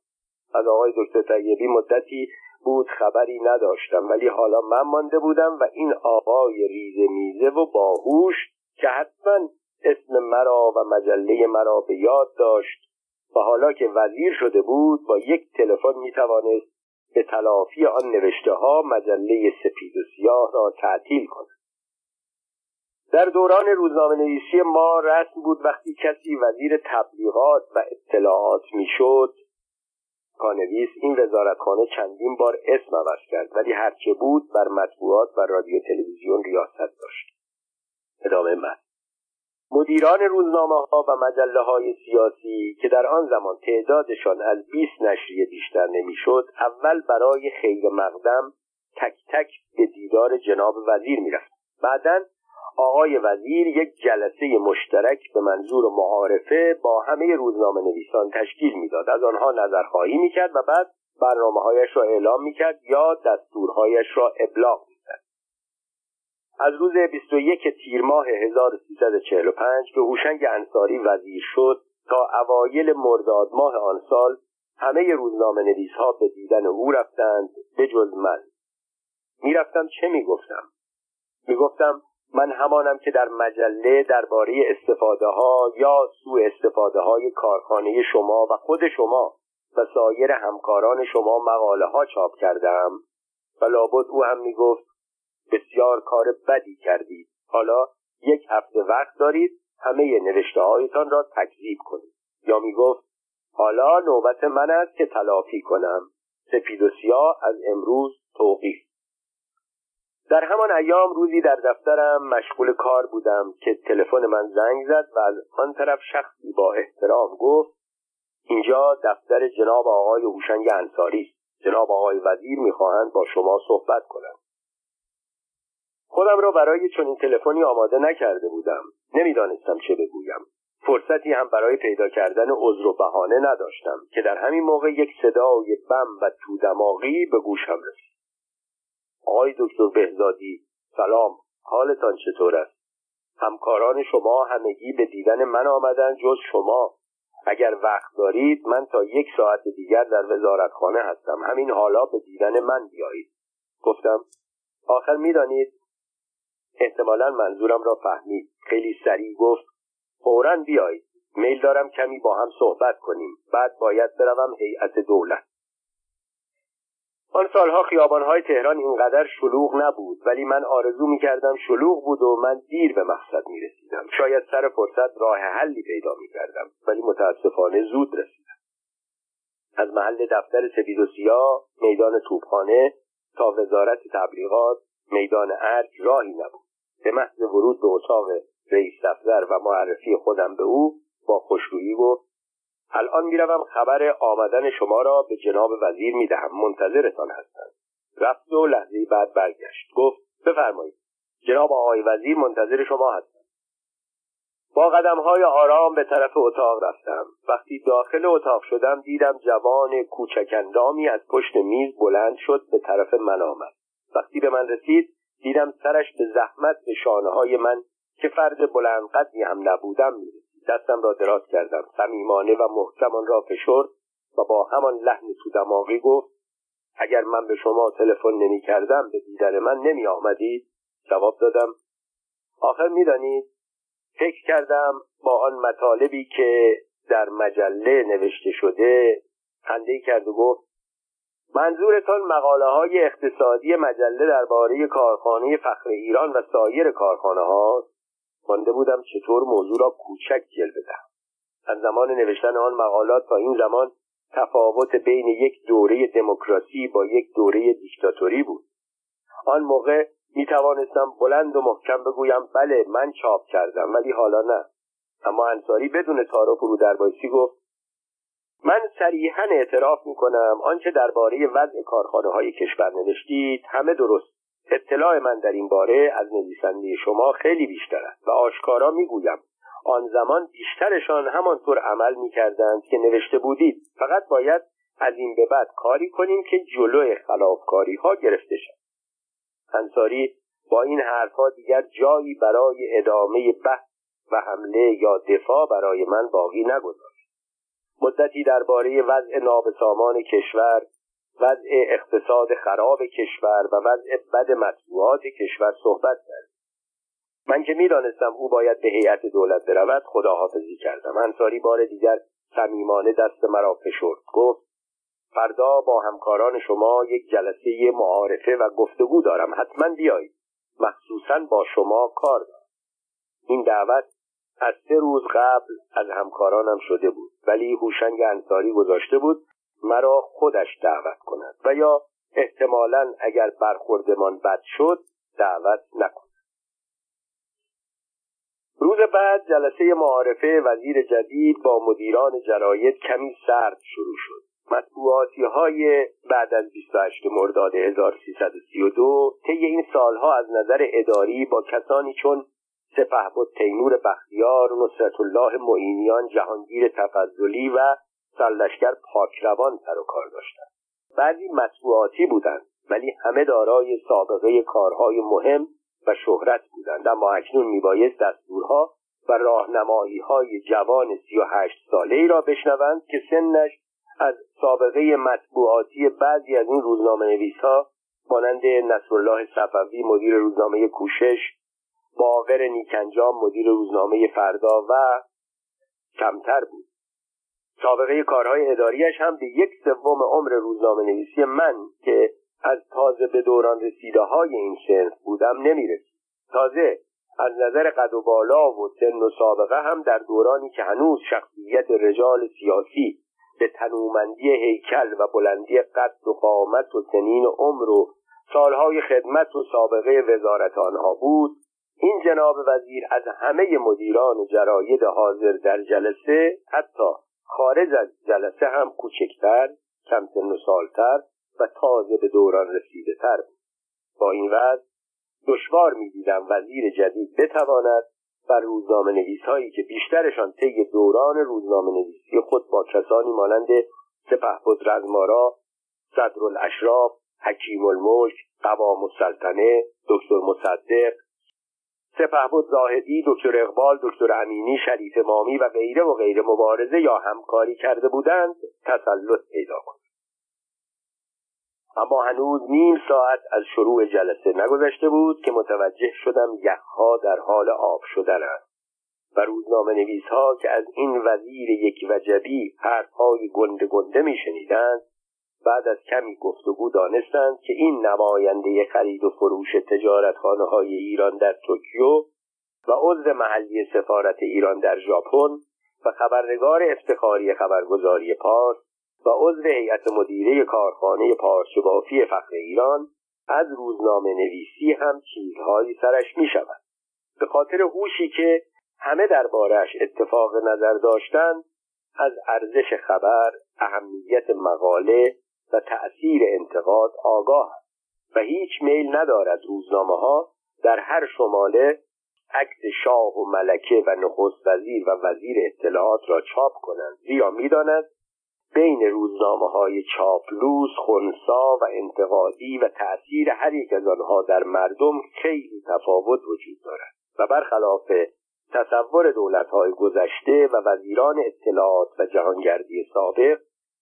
از آقای دکتر طیبی مدتی بود خبری نداشتم ولی حالا من مانده بودم و این آقای ریزه میزه و باهوش که حتما اسم مرا و مجله مرا به یاد داشت و حالا که وزیر شده بود با یک تلفن می‌توانست به تلافی آن نوشته ها مجله سپید و سیاه را تعطیل کند. در دوران روزنامه نویسی ما رسم بود وقتی کسی وزیر تبلیغات و اطلاعات می‌شد پانویس این وزارتخانه چندین بار اسم عوض کرد ولی هرچه بود بر مطبوعات و رادیو تلویزیون ریاست داشت. ادامه من مدیران روزنامه ها و مجله های سیاسی که در آن زمان تعدادشان از 20 نشریه بیشتر نمی‌شد اول برای خیر مقدم تک تک به دیدار جناب وزیر می‌رفت بعدا آقای وزیر یک جلسه مشترک به منظور معارفه با همه روزنامه نویسان تشکیل می‌داد. از آنها نظرخواهی می‌کرد و بعد برنامه هایش را اعلام می‌کرد یا دستورهایش را ابلاغ از روز 21 تیر ماه 1345 که هوشنگ انصاری وزیر شد تا اوایل مرداد ماه آن سال همه روزنامه نویس ها به دیدن او رفتند به جز من. می‌رفتم چه می‌گفتم؟ می‌گفتم من همانم که در مجله درباره استفاده ها یا سوء استفاده های کارخانه شما و خود شما و سایر همکاران شما مقاله ها چاپ کردم و لابد او هم می‌گفت بسیار کار بدی کردید. حالا یک هفته وقت دارید همه نوشته هایتان را تکذیب کنید. یا می‌گفت حالا نوبت من است که تلافی کنم. سپید و سیاه از امروز توقیف. در همان ایام روزی در دفترم مشغول کار بودم که تلفن من زنگ زد و از آن طرف شخصی با احترام گفت اینجا دفتر جناب آقای هوشنگ انصاری است. جناب آقای وزیر می‌خواهند با شما صحبت کنند. خودم را برای چنین تلفنی آماده نکرده بودم. نمی‌دانستم چه بگویم. فرصتی هم برای پیدا کردن عذر و بهانه نداشتم که در همین موقع یک صدای بم و تو دماغی به گوشم رسید. آقای دکتر بهزادی سلام. حالتان چطور است؟ همکاران شما همگی به دیدن من آمدن جز شما. اگر وقت دارید من تا یک ساعت دیگر در وزارتخانه هستم. همین حالا به دیدن من بیایید. گفتم آخر می‌دانید؟ احتمالا منظورم را فهمید. خیلی سریع گفت فورا بیایید. میل دارم کمی با هم صحبت کنیم. بعد باید بروم هیئت دولت. آن سالها خیابانهای تهران اینقدر شلوغ نبود ولی من آرزو می‌کردم شلوغ بود و من دیر به مقصد می‌رسیدم. شاید سر فرصت راه حلی پیدا می‌کردم ولی متاسفانه زود رسیدم. از محل دفتر سفید و سیاه میدان توپخانه تا وزارت تبلیغات میدان ارج راهی نبود. به محض ورود به اتاق رئیس دفتر و معرفی خودم به او با خوشرویی گفت الان می‌روم خبر آمدن شما را به جناب وزیر می‌دهم منتظرتان هستند. رفت و لحظه بعد برگشت. گفت بفرمایید. جناب آقای وزیر منتظر شما هستند. با قدم های آرام به طرف اتاق رفتم. وقتی داخل اتاق شدم دیدم جوان کوچکندامی از پشت میز بلند شد به طرف من آمد. وقتی به من رسید دیدم سرش به زحمت به شانه های من که فرد بلند قدری هم نبودم می‌رسید. دستم را دراز کردم صمیمانه و محکم را فشرد و با همان لحن تو دماغی گفت اگر من به شما تلفن نمی کردم به دیدن من نمی آمدید جواب دادم آخر می‌دانید. فکر کردم با آن مطالبی که در مجله نوشته شده خنده کرد و گفت منظورتان مقاله های اقتصادی مجله درباره کارخانه فخر ایران و سایر کارخانه ها مانده بودم چطور موضوع را کوچک جلوه دهم از زمان نوشتن آن مقالات تا این زمان تفاوت بین یک دوره دموکراسی با یک دوره دیکتاتوری بود. آن موقع می توانستم بلند و محکم بگویم بله من چاپ کردم ولی حالا نه. اما انصاری بدون تعارف رو در گفت من صریحا اعتراف می کنم آنچه درباره وضع کارخانه های کشور نوشتید همه درست. اطلاع من در این باره از نویسنده شما خیلی بیشتر است و آشکارا می‌گویم. آن زمان بیشترشان همانطور عمل می‌کردند که نوشته بودید. فقط باید از این به بعد کاری کنیم که جلوی خلافکاری ها گرفته شد انصاری با این حرفها دیگر جایی برای ادامه بحث و حمله یا دفاع برای من باقی نگذاشت. مدتی درباره وضع نابسامان کشور وضع اقتصاد خراب کشور و وضع بد مطبوعات کشور صحبت کرد. من که می‌دانستم او باید به هیئت دولت برود خداحافظی کردم. انصاری بار دیگر صمیمانه دست مرا فشرد گفت فردا با همکاران شما یک جلسه معارفه و گفتگو دارم. حتما بیایید. مخصوصا با شما کار دارم. این دعوت از سه روز قبل از همکارانم شده بود ولی هوشنگ انصاری گذاشته بود مرا خودش دعوت کند و یا احتمالا اگر برخوردمان بد شد دعوت نکند. روز بعد جلسه معارفه وزیر جدید با مدیران جراید کمی سرد شروع شد. مطبوعاتی های بعد از 28 مرداد 1332 طی این سالها از نظر اداری با کسانی چون سپه بود تیمور بختیار نصرت الله معینیان جهانگیر تفضلی و سرلشکر پاکروان سر و کار داشتند. بعضی مطبوعاتی بودند ولی همه دارای سابقه کارهای مهم و شهرت بودند. اما اکنون میبایست دستورها و راهنمایی های جوان سی و هشت ساله ای را بشنوند که سنش از سابقه مطبوعاتی بعضی از این روزنامه نویس ها مانند نصرالله صفوی مدیر روزنامه کوشش باقر نیکنجام مدیر روزنامه فردا و کمتر بود. سابقه کارهای اداریش هم به یک سوم عمر روزنامه نویسی من که از تازه به دوران رسیده های این سنف بودم نمی‌رسید. تازه از نظر قد و بالا و سن و سابقه هم در دورانی که هنوز شخصیت رجال سیاسی به تنومندی هیکل و بلندی قد و قامت و سنین و عمر و سالهای خدمت و سابقه وزارت آنها بود این جناب وزیر از همه مدیران جراید حاضر در جلسه حتی خارج از جلسه هم کوچکتر کم سن و سالتر و تازه به دوران رسیده تر با این وضع دشوار می‌دیدم وزیر جدید بتواند بر روزنامه نویس هایی که بیشترشان طی دوران روزنامه نویسی خود با کسانی مانند سپهبد رزمارا صدر الاشراف حکیم الملک قوام السلطنه دکتر مصدق سپهبد زاهدی دکتر اقبال دکتر امینی شریف مامی و غیره و غیره مبارزه یا همکاری کرده بودند تسلط پیدا کند اما هنوز نیم ساعت از شروع جلسه نگذشته بود که متوجه شدم یخها در حال آب شدنند و روزنامه نویس ها که از این وزیر یک وجبی حرفهای گنده گنده می شنیدند بعد از کمی گفتگو دانستند که این نماینده خرید و فروش تجارتخانه های ایران در توکیو و عضو محلی سفارت ایران در ژاپن و خبرنگار افتخاری خبرگزاری پارس و عضو هیئت مدیره کارخانه پارچه بافی فخر ایران از روزنامه نویسی هم چیزهایی سرش می شود. به خاطر هوشی که همه دربارش اتفاق نظر داشتند از ارزش خبر اهمیت مقاله و تأثیر انتقاد آگاه است و هیچ میل ندارد روزنامه ها در هر شماله عکس شاه و ملکه و نخست وزیر و وزیر اطلاعات را چاپ کنند. زیرا می‌داند بین روزنامه های چاپلوس، خونسا و انتقادی و تأثیر هر یک از آنها در مردم خیلی تفاوت وجود دارد و برخلاف تصور های گذشته و وزیران اطلاعات و جهانگردی سابق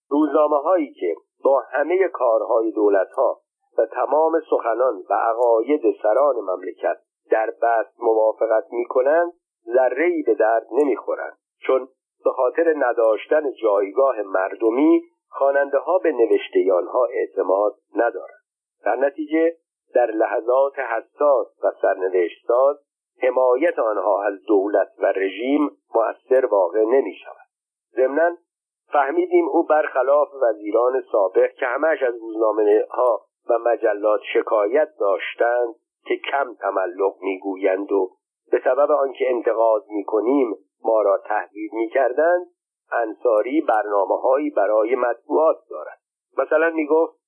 روزنامه هایی که با همه کارهای ها و تمام سخنان و عقاید سران مملکت در بست موافقت می کنند ذره به درد نمی‌خورند. چون به خاطر نداشتن جایگاه مردمی خواننده ها به نوشته آنها اعتماد ندارند. در نتیجه در لحظات حساس و سرنوشت ساز حمایت آنها از دولت و رژیم مؤثر واقع نمی شود ضمنا فهمیدیم او برخلاف وزیران سابق که همش از روزنامه ها و مجلات شکایت داشتند که کم تملق می‌گویند و به سبب آنکه انتقاد می‌کنیم ما را تهدید می‌کردند انصاری برنامه هایی برای مطبوعات دارد. مثلا می‌گفت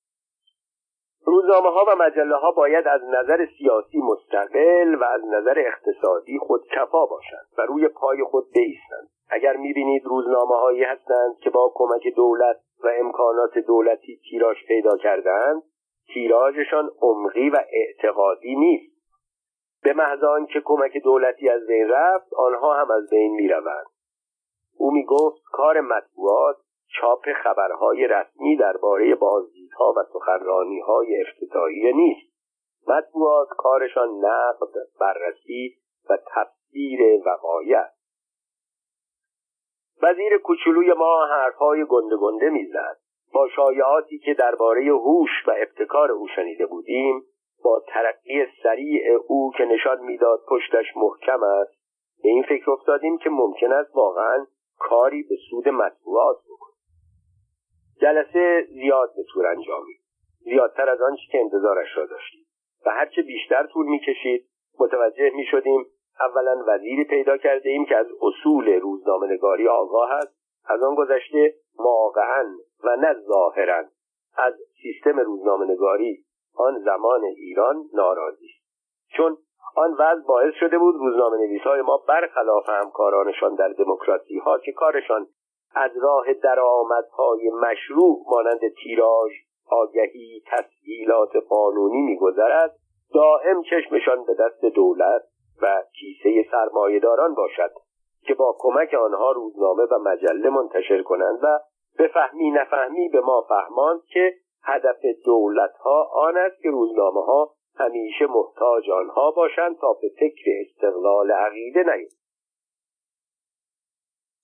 روزنامه ها و مجله ها باید از نظر سیاسی مستقل و از نظر اقتصادی خودکفا باشند و روی پای خود بیستند. اگر می‌بینید روزنامه هایی هستند که با کمک دولت و امکانات دولتی تیراژ پیدا کردند تیراژشان عمقی و اعتقادی نیست. به محض که کمک دولتی از بین رفت آنها هم از بین می‌روند. او می‌گفت کار مطبوعات چاپ خبرهای رسمی درباره بازدیدها و سخنرانیهای افتتاحیه نیست. مطبوعات کارشان نقد بررسی و تفسیر وقایع وزیر کوچولوی ما حرفهای گنده گنده می‌زد. با شایعاتی که درباره هوش و ابتکار او شنیده بودیم با ترقی سریع او که نشان می‌داد پشتش محکم است به این فکر افتادیم که ممکن است واقعا کاری به سود مطبوعات بکنیم جلسه زیاد به طور انجامید زیادتر از آنچه که انتظارش را داشتیم. و هرچه بیشتر طول می‌کشید متوجه می شدیم اولا وزیری پیدا کرده ایم که از اصول روزنامهنگاری آگاه است. از آن گذشته واقعا و نه ظاهرا. از سیستم روزنامهنگاری آن زمان ایران ناراضی چون آن وضع باعث شده بود روزنامه نویس های ما برخلاف همکارانشان در دموکراسی ها که کارشان از راه درآمدهای مشروع مانند تیراژ آگهی تسهیلات قانونی میگذرد دائم چشمشان به دست دولت و کیسه سرمایهداران باشد که با کمک آنها روزنامه و مجله منتشر کنند و به فهمی نفهمی به ما فهماند که هدف دولت ها آن است که روزنامه ها همیشه محتاج آنها باشند تا به فکر استقلال عقیده نیفتند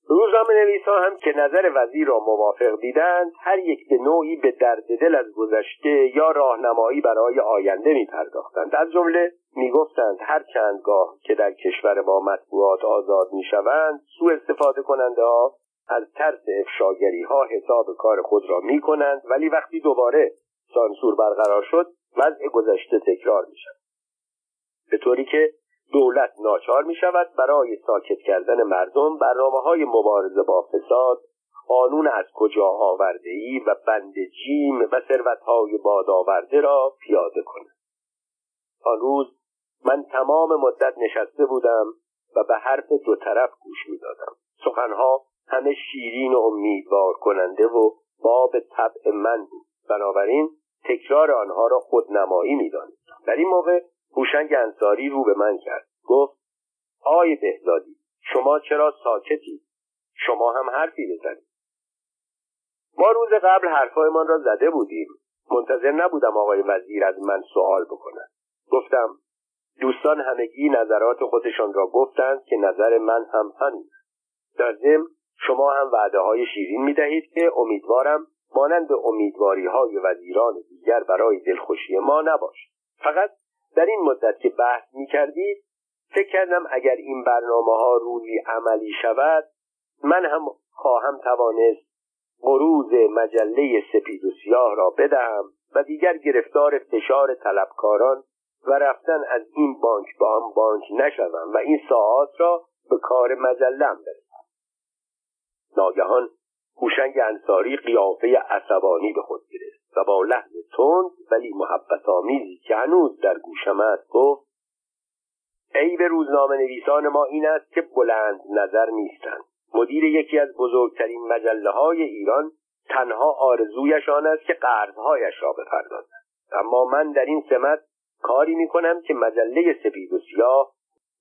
روزنامه نویس ها هم که نظر وزیر را موافق دیدند هر یک به نوعی به درد دل از گذشته یا راهنمایی برای آینده می پرداختند از جمله می گفتند هر چندگاه که در کشور ما مطبوعات آزاد می شوند سو استفاده کننده ها از ترس افشاگری ها حساب کار خود را می کنند ولی وقتی دوباره سانسور برقرار شد وضع گذشته تکرار می شود به طوری که دولت ناچار می شود برای ساکت کردن مردم برنامه های مبارزه با فساد قانون از کجا آورده ای و بند جیم و ثروت های باد آورده را پیاده کند. آن روز من تمام مدت نشسته بودم و به حرف دو طرف گوش می دادم سخنها همه شیرین و امیدوار کننده و باب طبع من بود. بنابراین تکرار آنها را خودنمایی می‌دانستم. در این موقع هوشنگ انصاری رو به من کرد. گفت آی بهزادی شما چرا ساکتی؟ شما هم حرفی بزنید ما روز قبل حرفهایمان را زده بودیم. منتظر نبودم آقای وزیر از من سوال بکنند گفتم دوستان همگی نظرات خودشان را گفتند که نظر من هم همین در ضمن شما هم وعده های شیرین می دهید که امیدوارم مانند امیدواری های وزیران دیگر برای دلخوشی ما نباشد. فقط در این مدت که بحث می کردید فکر کردم اگر این برنامه ها روزی عملی شود من هم خواهم توانست قروز مجله سپید و سیاه را بدهم و دیگر گرفتار فشار طلبکاران و رفتن از این بانک به آن بانک نشوم و این ساعات را به کار مجلم برسم. ناگهان هوشنگ انصاری قیافه عصبانی به خود گرفت. با لحن تند ولی محبت آمیزی که هنوز در گوشم است گفت به روزنامه نویسان ما این است که بلند نظر نیستند. مدیر یکی از بزرگترین مجله های ایران تنها آرزویش آن است که قرضهایش را بپردازد. اما من در این سمت کاری می کنم که مجله سپید و سیاه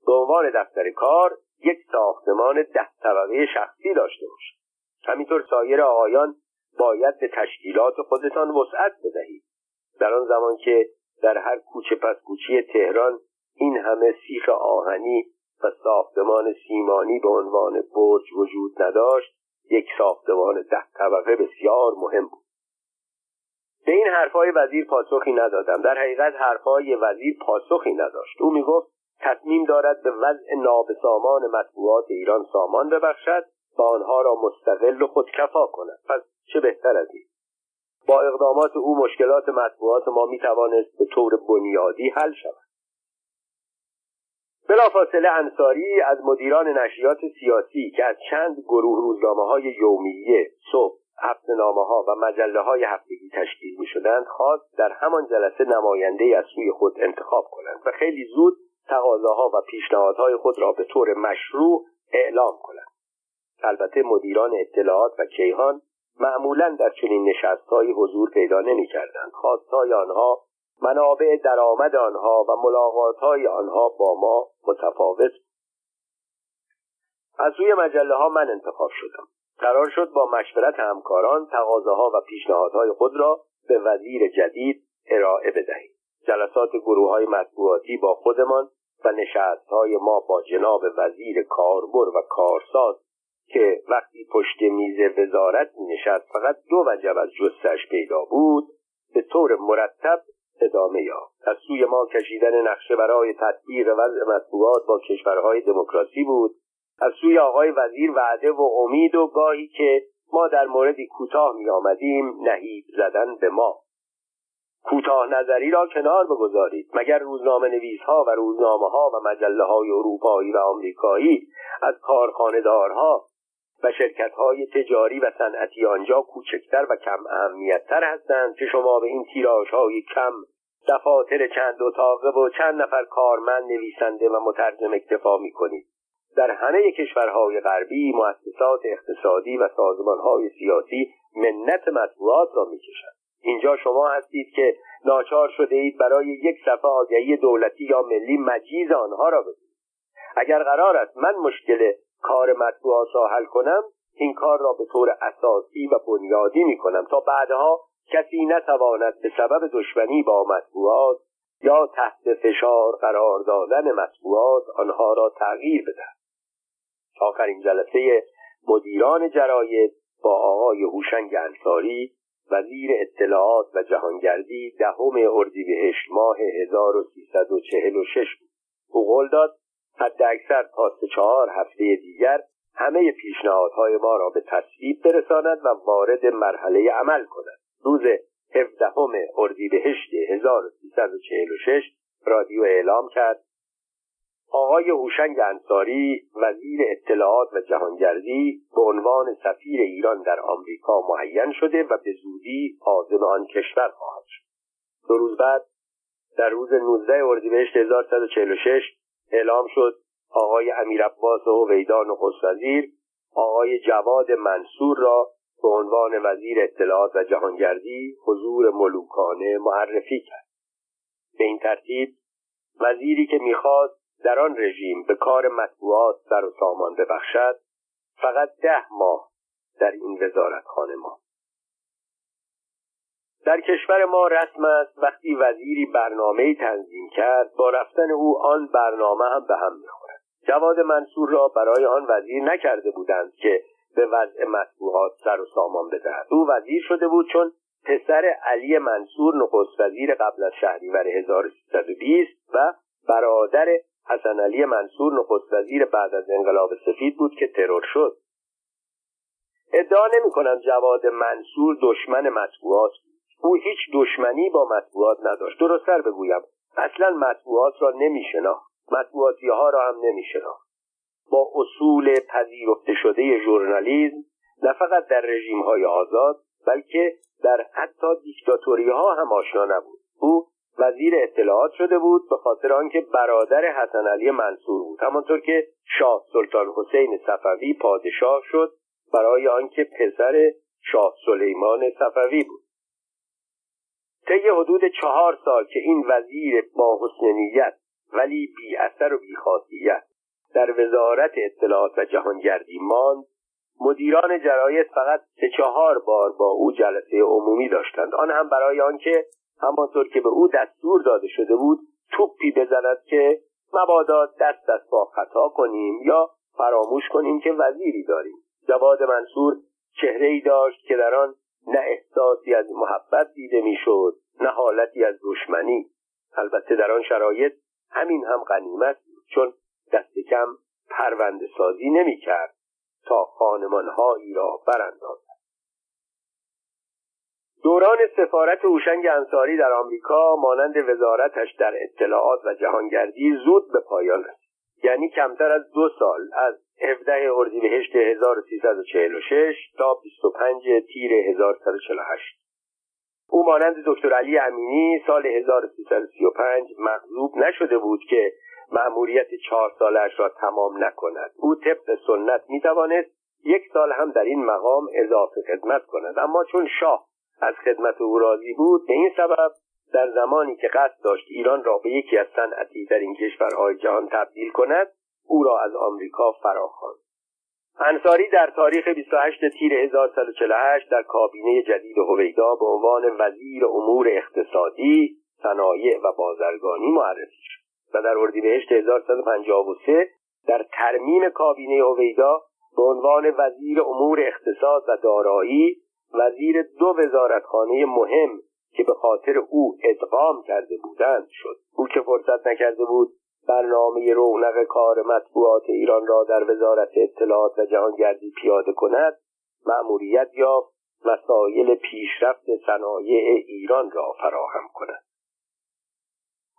به عنوان دفتر کار یک ساختمان ده طبقه شخصی داشته باشد. همینطور سایر آقایان باید به تشکیلات خودتان وسعت بدهید. در آن زمان که در هر کوچه پس کوچی تهران این همه سیخ آهنی و ساختمان سیمانی به عنوان برج وجود نداشت یک ساختمان ده طبقه بسیار مهم بود. به این حرفهای وزیر پاسخی ندادم. در حقیقت حرفهای وزیر پاسخی نداشت. او می‌گفت تصمیم دارد به وضع نابسامان مطبوعات ایران سامان ببخشد و آنها را مستقل و خودکفا کند. پس چه بهتر از این؟ با اقدامات او مشکلات مطبوعات ما می توانست به طور بنیادی حل شود. بلافاصله انصاری از مدیران نشریات سیاسی که از چند گروه روزنامه های یومیه صبح نامه ها و مجله های هفتگی تشکیل می شدند خواست در همان جلسه نماینده از سوی خود انتخاب کنند و خیلی زود تقاضاها و پیشنهادهای خود را به طور مشروع اعلام کنند. البته مدیران اطلاعات و کیهان معمولا در چنین نشستهایی حضور پیدا نمی‌کردند. خواستهای آنها منابع درآمد آنها و ملاقاتهای آنها با ما متفاوت از روی مجله ها من انتخاب شدم. قرار شد با مشورت همکاران تقاضاها و پیشنهادهای خود را به وزیر جدید ارائه بدهیم. جلسات گروه های مطبوعاتی با خودمان و نشست های ما با جناب وزیر کاربر و کارساز که وقتی پشت میز وزارت نشست فقط دو وجب از جستش پیدا بود به طور مرتب ادامه یافت. از سوی ما کشیدن نقشه برای تطبیق وضع مطبوعات با کشورهای دموکراسی بود. از سوی آقای وزیر وعده و امید و گاهی که ما در موردی کوتاه می آمدیم نهیب زدن به ما. کوتاه نظری را کنار بگذارید. مگر روزنامه نویس ها و روزنامه ها و مجله های اروپایی و آمریکایی از کارخانهدارها و شرکت های تجاری و صنعتی آنجا کوچکتر و کم اهمیتتر هستند که شما به این تیراژ های کم دفاتر چند اتاقه و چند نفر کارمند نویسنده و مترجم اکتفا می کنید در همه کشورهای غربی مؤسسات اقتصادی و سازمانهای سیاسی منت مطبوعات را می‌کشند. اینجا شما هستید که ناچار شده اید برای یک صفحه آگهی دولتی یا ملی مجیز آنها را ببینید. اگر قرار است من مشکل کار مطبوعات را حل کنم این کار را به طور اساسی و بنیادی می کنم تا بعدها کسی نتواند به سبب دشمنی با مطبوعات یا تحت فشار قرار دادن مطبوعات آنها را تغییر بدهد. آخرین جلسه مدیران جراید با آقای هوشنگ انصاری وزیر اطلاعات و جهانگردی دهم اردیبهشت ماه 1346 بود. او قول داد حد اکثر تا سه چهار هفته دیگر همه پیشنهادهای ما را به تصویب برساند و وارد مرحله عمل کند روز هفدهم اردیبهشت 1346 رادیو اعلام کرد. آقای هوشنگ انصاری وزیر اطلاعات و جهانگردی به عنوان سفیر ایران در آمریکا معین شده و به زودی عازم آن کشور خواهد شد. دو روز بعد در روز 19 اردیبهشت 1146 اعلام شد آقای امیر عباس و نخست وزیر آقای جواد منصور را به عنوان وزیر اطلاعات و جهانگردی حضور ملوکانه معرفی کرد. به این ترتیب وزیری که می‌خواست در آن رژیم به کار مطبوعات سر و سامان ببخشد فقط ده ماه در این وزارتخانه ما در کشور ما رسم است وقتی وزیری برنامه تنظیم کرد با رفتن او آن برنامه هم به هم می‌خورد. جواد منصور را برای آن وزیر نکرده بودند که به وضع مطبوعات سر و سامان بدهد. او وزیر شده بود چون پسر علی منصور نخست وزیر قبل از شهریور 1320 و برادر حسن علی منصور نخست وزیر بعد از انقلاب سفید بود که ترور شد. ادعا نمی کنم جواد منصور دشمن مطبوعات او هیچ دشمنی با مطبوعات نداشت. درستتر بگویم. اصلا مطبوعات را نمی شناخت مطبوعاتی ها را هم نمی شناخت با اصول پذیرفته شده ژورنالیزم نه فقط در رژیم های آزاد بلکه در حتی دیکتاتوری ها هم آشنا نبود. او وزیر اطلاعات شده بود به خاطر آنکه برادر حسن علی منصور بود. همانطور که شاه سلطان حسین صفوی پادشاه شد برای آنکه پسر شاه سلیمان صفوی بود. طی حدود چهار سال که این وزیر با حسن ولی بی اثر و بی خاصیت در وزارت اطلاعات و جهانگردی ماند مدیران جراید فقط سه چهار بار با او جلسه عمومی داشتند. آن هم برای آنکه همانطور که به او دستور داده شده بود توپی بزند که مبادا دست از با خطا کنیم یا فراموش کنیم که وزیری داریم. جواد منصور چهره ای داشت که در آن نه احساسی از محبت دیده می‌شد نه حالتی از دشمنی. البته در آن شرایط همین هم غنیمت بود چون دست کم پرونده سازی نمی کرد تا خانمانهایی را براندازد. دوران سفارت هوشنگ انصاری در آمریکا مانند وزارتش در اطلاعات و جهانگردی زود به پایان رسید. یعنی کمتر از دو سال از 17 اردیبهشت 1346 تا 25 تیر 1148 او مانند دکتر علی امینی سال 1335 مغلوب نشده بود که مأموریت چهار سالش را تمام نکند. او طبق سنت می‌توانست یک سال هم در این مقام اضافه خدمت کند. اما چون شاه از خدمت او راضی بود به این سبب در زمانی که قصد داشت ایران را به یکی از صنعتی در این کشورهای جهان تبدیل کند او را از آمریکا فراخواند. انصاری در تاریخ 28 تیر 1148 در کابینه جدید هویدا به عنوان وزیر امور اقتصادی، صنایع و بازرگانی معرفی شد و در اردیبهشت 1153 در ترمیم کابینه هویدا به عنوان وزیر امور اقتصاد و دارایی وزیر دو وزارتخانه مهم که به خاطر او ادغام کرده بودند شد. او که فرصت نکرده بود برنامه رونق کار مطبوعات ایران را در وزارت اطلاعات و جهانگردی پیاده کند مأموریت یافت وسایل پیشرفت صنایع ایران را فراهم کند.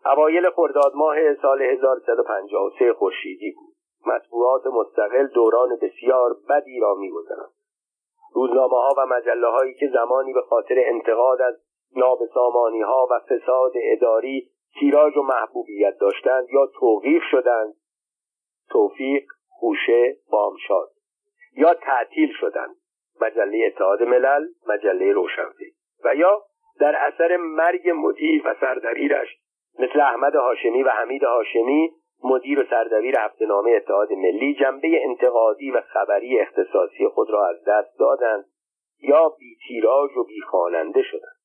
اوایل خرداد ماه سال 1153 خورشیدی بود. مطبوعات مستقل دوران بسیار بدی را میگذرند روزنامه ها و مجله هایی که زمانی به خاطر انتقاد از نابسامانی ها و فساد اداری تیراژ و محبوبیت داشتند یا توقیف شدند؟ توفیق خوشه بامشاد. یا تعطیل شدند. مجله اتحاد ملل مجله روشنفکر. و یا در اثر مرگ مدیر و سردبیرش مثل احمد هاشمی و حمید هاشمی مدیر و سردبیر هفتهنامه اتحاد ملی جنبه انتقادی و خبری اختصاصی خود را از دست دادند یا بی تیراژ و بی خواننده شدند.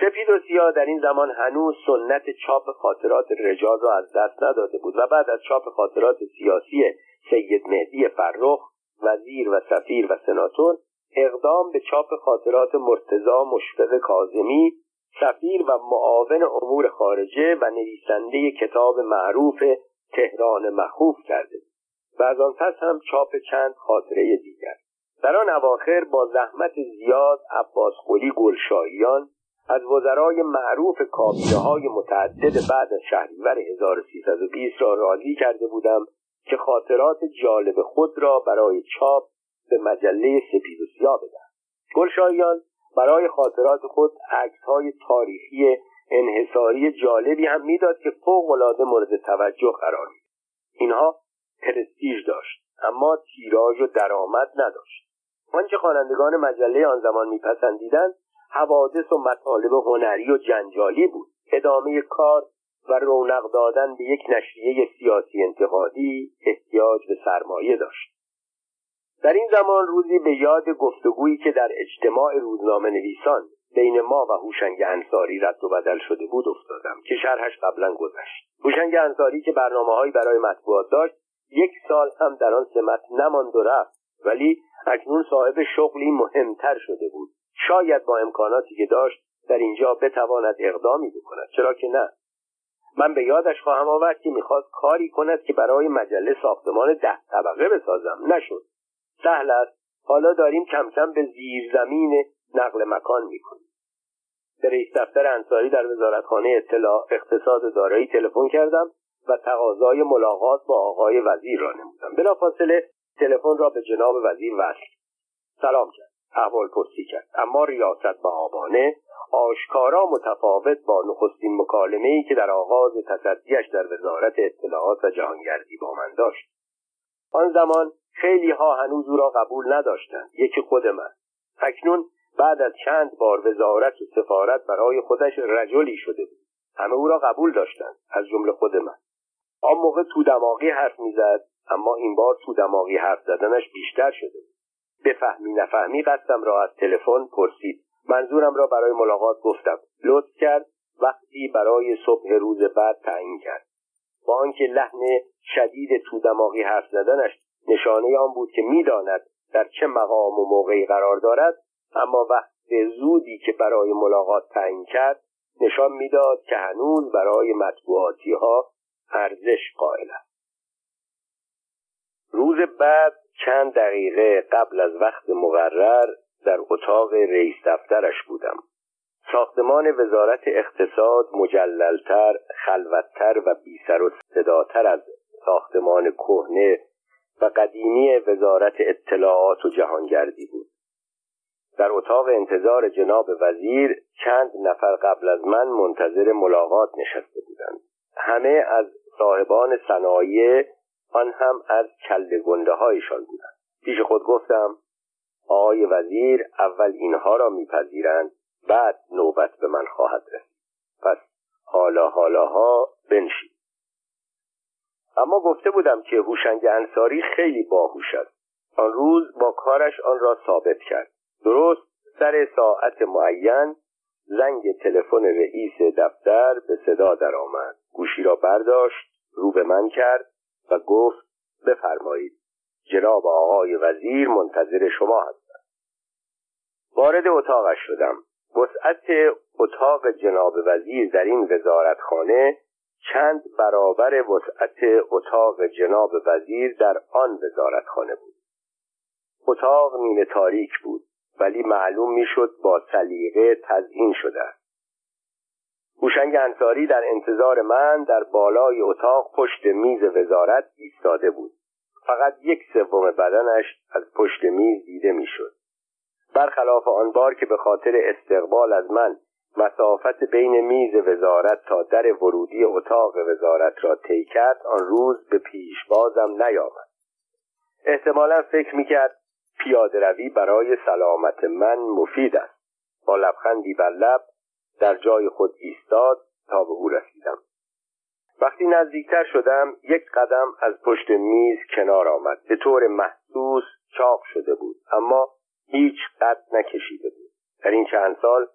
سپید و سیاه در این زمان هنوز سنت چاپ خاطرات رجال را از دست نداده بود و بعد از چاپ خاطرات سیاسی سید مهدی فرخ وزیر و سفیر و سناتور اقدام به چاپ خاطرات مرتزا مشفق کازمی سفیر و معاون امور خارجه و نویسنده کتاب معروف تهران مخوف کرده و از آن پس هم چاپ چند خاطره دیگر. در آن اواخر با زحمت زیاد عباس قلی از وزرای معروف کابینه های متعدد بعد از شهریور 1320 را راضی کرده بودم که خاطرات جالب خود را برای چاپ به مجله سپید و سیاه بدهم. گلشاییان برای خاطرات خود عکس های تاریخی انحصاری جالبی هم می‌داد که فوق العاده مورد توجه قرار می اینها پرستیژ داشت اما تیراژ و درآمد نداشت. آنچه خوانندگان مجله آن زمان میپسندیدند حوادث و مطالب هنری و جنجالی بود. ادامه کار و رونق دادن به یک نشریه سیاسی انتقادی احتیاج به سرمایه داشت. در این زمان روزی به یاد گفتگویی که در اجتماع روزنامه نویسان بین ما و هوشنگ انصاری رد و بدل شده بود افتادم که شرحش قبلا گذشت. هوشنگ انصاری که برنامه برای مطبوعات داشت یک سال هم در آن سمت نماند و رفت ولی اکنون صاحب شغلی مهمتر شده بود. شاید با امکاناتی که داشت در اینجا بتواند اقدامی بکند. چرا که نه. من به یادش خواهم آورد که می‌خواست کاری کند که برای مجله ساختمان ده طبقه بسازم. نشد. سهل است. حالا داریم کم کم به زیرزمین نقل مکان می‌کنیم. به رئیس دفتر انصاری در وزارتخانه اطلاع اقتصاد دارایی تلفن کردم و تقاضای ملاقات با آقای وزیر را نمودم. بلافاصله تلفن را به جناب وزیر وصل سلام کرد. احوال پرسی کرد. اما ریاست و آبانه آشکارا متفاوت با نخستین مکالمه ای که در آغاز تصدیش در وزارت اطلاعات و جهانگردی با من داشت. آن زمان خیلی ها هنوز او را قبول نداشتند یکی خود من. اکنون بعد از چند بار وزارت و سفارت برای خودش رجلی شده بود. همه او را قبول داشتند از جمله خود من. آن موقع تو دماغی حرف می‌زد اما این بار تو دماغی حرف زدنش بیشتر شده بود. بفهمی نفهمی. قصدم را از تلفن پرسید. منظورم را برای ملاقات گفتم. لطف کرد. وقتی برای صبح روز بعد تعیین کرد. با آنکه لحن شدید تو دماغی حرف زدنش نشانه آن بود که می‌داند در چه مقام و موقعی قرار دارد اما وقت زودی که برای ملاقات تعیین کرد نشان می‌داد که هنوز برای مطبوعاتی ها ارزش قائل است. روز بعد چند دقیقه قبل از وقت مقرر در اتاق رئیس دفترش بودم. ساختمان وزارت اقتصاد مجللتر خلوتتر و بیسر و صداتر از ساختمان کهنه و قدیمی وزارت اطلاعات و جهانگردی بود. در اتاق انتظار جناب وزیر چند نفر قبل از من منتظر ملاقات نشسته بودند. همه از صاحبان صنایع آن هم از کل گنده هایشان بودند. پیش خود گفتم آقای وزیر اول اینها را میپذیرند بعد نوبت به من خواهد رسید. پس حالا حالاها بنشید اما گفته بودم که هوشنگ انصاری خیلی باهوش است. آن روز با کارش آن را ثابت کرد. درست سر ساعت معین زنگ تلفن رئیس دفتر به صدا درآمد. گوشی را برداشت رو به من کرد. و گفت بفرمایید جناب آقای وزیر منتظر شما هستند وارد اتاقش شدم. وسعت اتاق جناب وزیر در این وزارتخانه چند برابر وسعت اتاق جناب وزیر در آن وزارتخانه بود. اتاق نیمه تاریک بود ولی معلوم می‌شد با سلیقه تزئین شده است. هوشنگ انصاری در انتظار من در بالای اتاق پشت میز وزارت ایستاده بود. فقط یک سوم بدنش از پشت میز دیده می‌شد. برخلاف آن بار که به خاطر استقبال از من مسافت بین میز وزارت تا در ورودی اتاق وزارت را طی کرد آن روز به پیشبازم نیامد. احتمالا فکر می‌کرد پیاده روی برای سلامت من مفید است. با لبخندی بر لب در جای خود ایستاد تا به او رسیدم. وقتی نزدیکتر شدم یک قدم از پشت میز کنار آمد. به طور محسوس چاق شده بود اما هیچ قد نکشیده بود. در این چند سال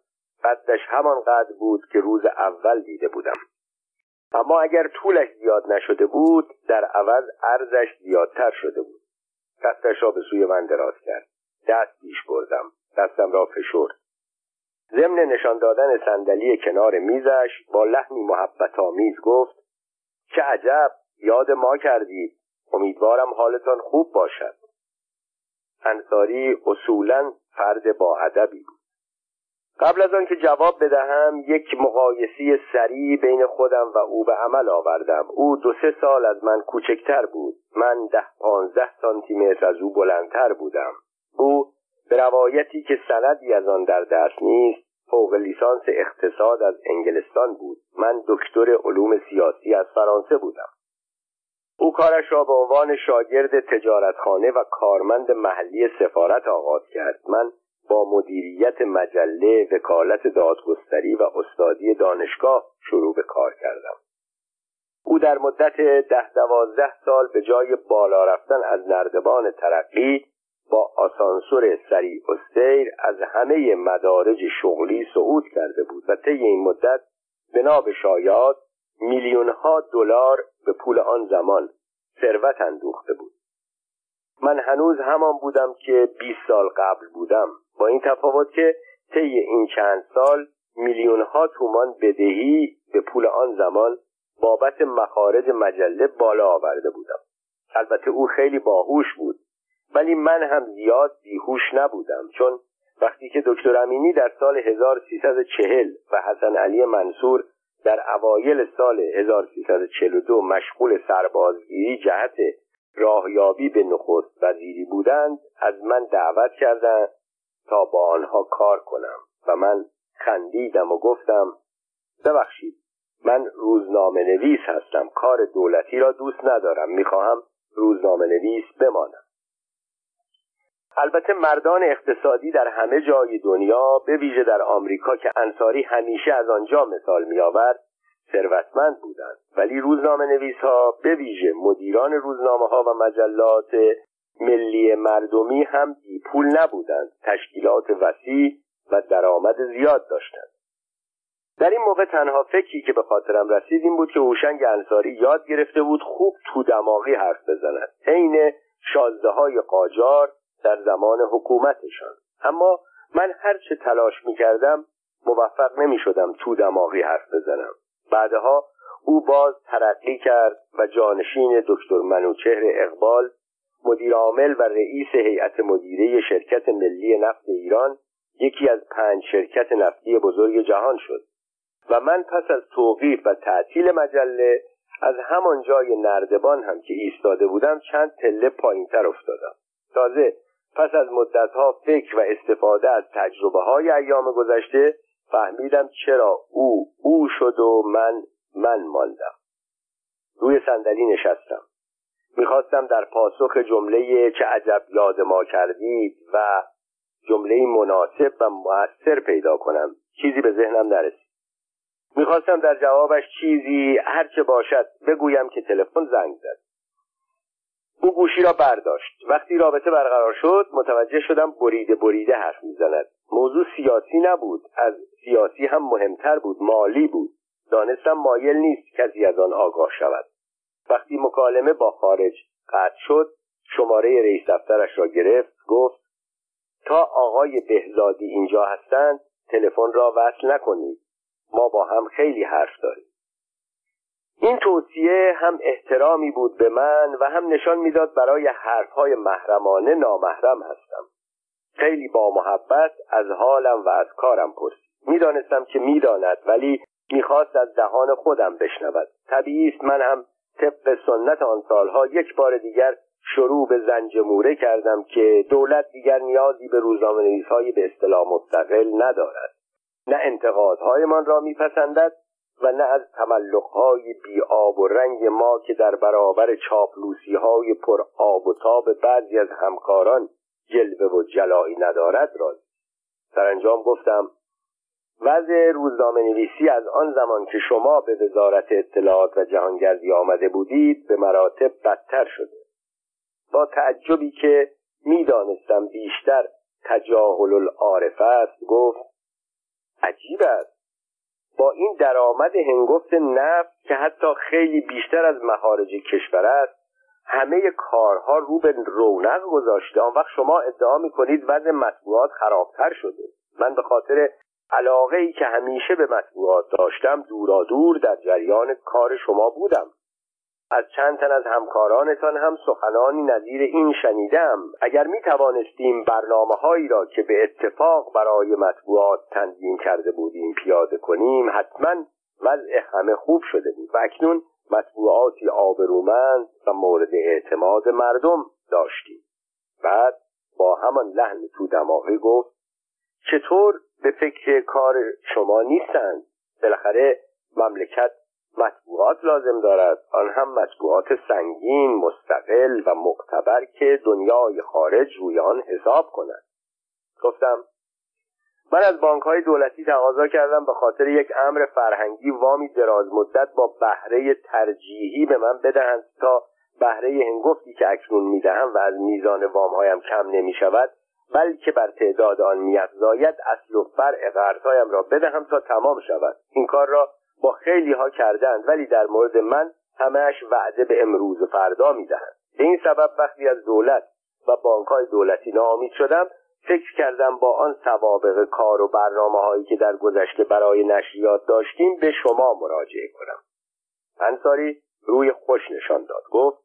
قدش همان قد بود که روز اول دیده بودم. اما اگر طولش زیاد نشده بود در عوض عرضش زیادتر شده بود. دستش را به سوی من دراز کرد. دست پیش بردم. دستم را فشرد. ضمن نشان دادن صندلی کنار میزش با لحنی محبت آمیز گفت چه عجب یاد ما کردید امیدوارم حالتان خوب باشد. انصاری اصولا فرد با ادبی بود. قبل از آنکه جواب بدهم یک مقایسی سریع بین خودم و او به عمل آوردم. او دو سه سال از من کوچکتر بود. من ده پانزده سانتی از او بلندتر بودم. او به روایتی که سندی از آن در دست نیست فوق لیسانس اقتصاد از انگلستان بود. من دکتر علوم سیاسی از فرانسه بودم. او کارش را به عنوان شاگرد تجارتخانه و کارمند محلی سفارت آغاز کرد. من با مدیریت مجله وکالت دادگستری و استادی دانشگاه شروع به کار کردم. او در مدت ده دوازده سال به جای بالا رفتن از نردبان ترقی با آسانسور سریع و سیر از همه مدارج شغلی صعود کرده بود و طی این مدت بنا به شایعات میلیونها دلار به پول آن زمان ثروت اندوخته بود. من هنوز همان بودم که 20 سال قبل بودم. با این تفاوت که طی این چند سال میلیون ها تومان بدهی به پول آن زمان بابت مخارج مجله بالا آورده بودم. البته او خیلی باهوش بود. ولی من هم زیاد بیهوش نبودم چون وقتی که دکتر امینی در سال 1340 و حسن علی منصور در اوایل سال 1342 مشغول سربازگیری جهت راهیابی به نخست وزیری بودند از من دعوت کردند تا با آنها کار کنم و من خندیدم و گفتم ببخشید من روزنامه نویس هستم کار دولتی را دوست ندارم می‌خواهم روزنامه نویس بمانم. البته مردان اقتصادی در همه جای دنیا به ویژه در آمریکا که انصاری همیشه از آنجا مثال میآورد ثروتمند بودند. ولی روزنامه نویس ها به ویژه مدیران روزنامه ها و مجلات ملی مردمی هم بی پول نبودند. تشکیلات وسیع و درآمد زیاد داشتند. در این موقع تنها فکری که به خاطرم رسید این بود که هوشنگ انصاری یاد گرفته بود خوب تو دماغی حرف بزند. عین شازده های قاجار در زمان حکومتشان. اما من هرچه تلاش می کردم موفق نمی شدم تو دماغی حرف بزنم. بعدها او باز ترقی کرد و جانشین دکتر منوچهر اقبال مدیر عامل و رئیس هیئت مدیره شرکت ملی نفت ایران یکی از پنج شرکت نفتی بزرگ جهان شد. و من پس از توقیف و تعطیل مجله از همان جای نردبان هم که ایستاده بودم چند تله پایینتر افتادم. تازه پس از مدتها فکر و استفاده از تجربه های ایام گذشته فهمیدم چرا او او شد و من من ماندم. روی صندلی نشستم. می‌خواستم در پاسخ جمله چه عجب یاد ما کردید و جمله مناسب و مؤثر پیدا کنم چیزی به ذهنم نرسید. می‌خواستم در جوابش چیزی هرچه باشد بگویم که تلفن زنگ زد. او گوشی را برداشت. وقتی رابطه برقرار شد متوجه شدم بریده بریده حرف می‌زند. موضوع سیاسی نبود از سیاسی هم مهمتر بود مالی بود. دانستم مایل نیست کسی از آن آگاه شود. وقتی مکالمه با خارج قطع شد شماره رئیس دفترش را گرفت گفت تا آقای بهزادی اینجا هستند تلفن را وصل نکنید. ما با هم خیلی حرف داریم. این توصیه هم احترامی بود به من و هم نشان می‌داد برای حرفهای محرمانه نامحرم هستم. خیلی با محبت از حالم و از کارم پرسید. می‌دانستم که می‌داند ولی می‌خواست از دهان خودم بشنود. طبیعی است من هم طبق سنت آن سالها یک بار دیگر شروع به زنجموره کردم که دولت دیگر نیازی به روزنامه های به اصطلاح مستقل ندارد. نه انتقادهایمان را میپسندد و نه از تملقهای بی آب و رنگ ما که در برابر چاپلوسی های پر آب و تاب بعضی از همکاران جلوه و جلایی ندارد راضی سرانجام گفتم وضع روزنامه نویسی از آن زمان که شما به وزارت اطلاعات و جهانگردی آمده بودید به مراتب بدتر شده. با تعجبی که می‌دانستم بیشتر تجاهل العارف است گفت عجیب است. با این درآمد هنگفت نفت که حتی خیلی بیشتر از مخارج کشور است همه کارها رو به رونق گذاشته. آن وقت شما ادعا می‌کنید وضع مطبوعات خرابتر شده. من به خاطر علاقه ای که همیشه به مطبوعات داشتم دورا دور در جریان کار شما بودم. از چند تن از همکارانتان هم سخنانی نظیر این شنیدم. اگر می توانستیم برنامه هایی را که به اتفاق برای مطبوعات تنظیم کرده بودیم پیاده کنیم حتما وضع همه خوب شده بود. و اکنون مطبوعاتی آبرومند و مورد اعتماد مردم داشتیم. بعد با همان لحن تو دماغی گفت چطور به فکر کار شما نیستند؟ بالاخره مملکت مطبوعات لازم دارد. آن هم مطبوعات سنگین مستقل و معتبر که دنیای خارج روی آن حساب کند. گفتم من از بانک های دولتی تقاضا کردم به خاطر یک امر فرهنگی وامی دراز مدت با بهره ترجیحی به من بدهند تا بهره هنگفتی که اکنون می‌دهم و از میزان وام هایم کم نمی شود بلکه بر تعداد آن میافزاید اصل و فرع قرضهایم را بدهم تا تمام شود. این کار را با خیلی ها کردند ولی در مورد من همهش وعده به امروز و فردا می‌دهند به این سبب وقتی از دولت و بانک های دولتی ناامید شدم فکر کردم با آن سوابق کار و برنامه هایی که در گذشته برای نشریات داشتیم به شما مراجعه کنم انصاری روی خوش نشان داد گفت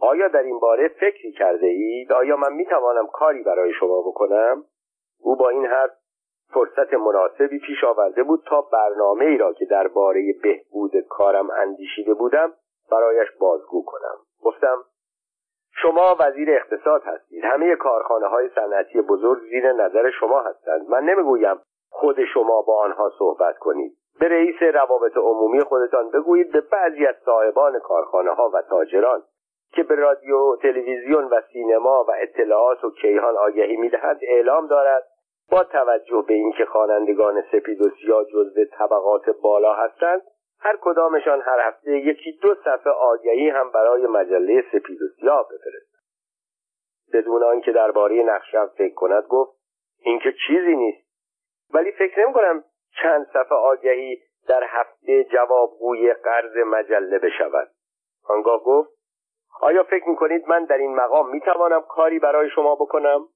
آیا در این باره فکری کرده اید؟ آیا من می توانم کاری برای شما بکنم؟ او با این حرف فرصت مناسبی پیش آورده بود تا برنامه ای را که درباره بهبود کارم اندیشیده بودم برایش بازگو کنم. گفتم شما وزیر اقتصاد هستید. همه کارخانه های صنعتی بزرگ زیر نظر شما هستند. من نمی‌گویم خود شما با آنها صحبت کنید. به رئیس روابط عمومی خودتان بگویید به بعضی از صاحبان کارخانه ها و تاجران که به رادیو تلویزیون و سینما و اطلاعات و کیهان آگهی می‌دهد اعلام دارد با توجه به اینکه خوانندگان سپید و سیاه جزو طبقات بالا هستند هر کدامشان هر هفته یکی دو صفحه آگهی هم برای مجله سپید و سیاه بفرستند. بدون آنکه درباره نقشم فکر کند گفت اینکه چیزی نیست. ولی فکر نمی کنم چند صفحه آگهی در هفته جوابگوی قرض مجله بشود. آنگاه گفت آیا فکر می‌کنید من در این مقام می‌توانم کاری برای شما بکنم؟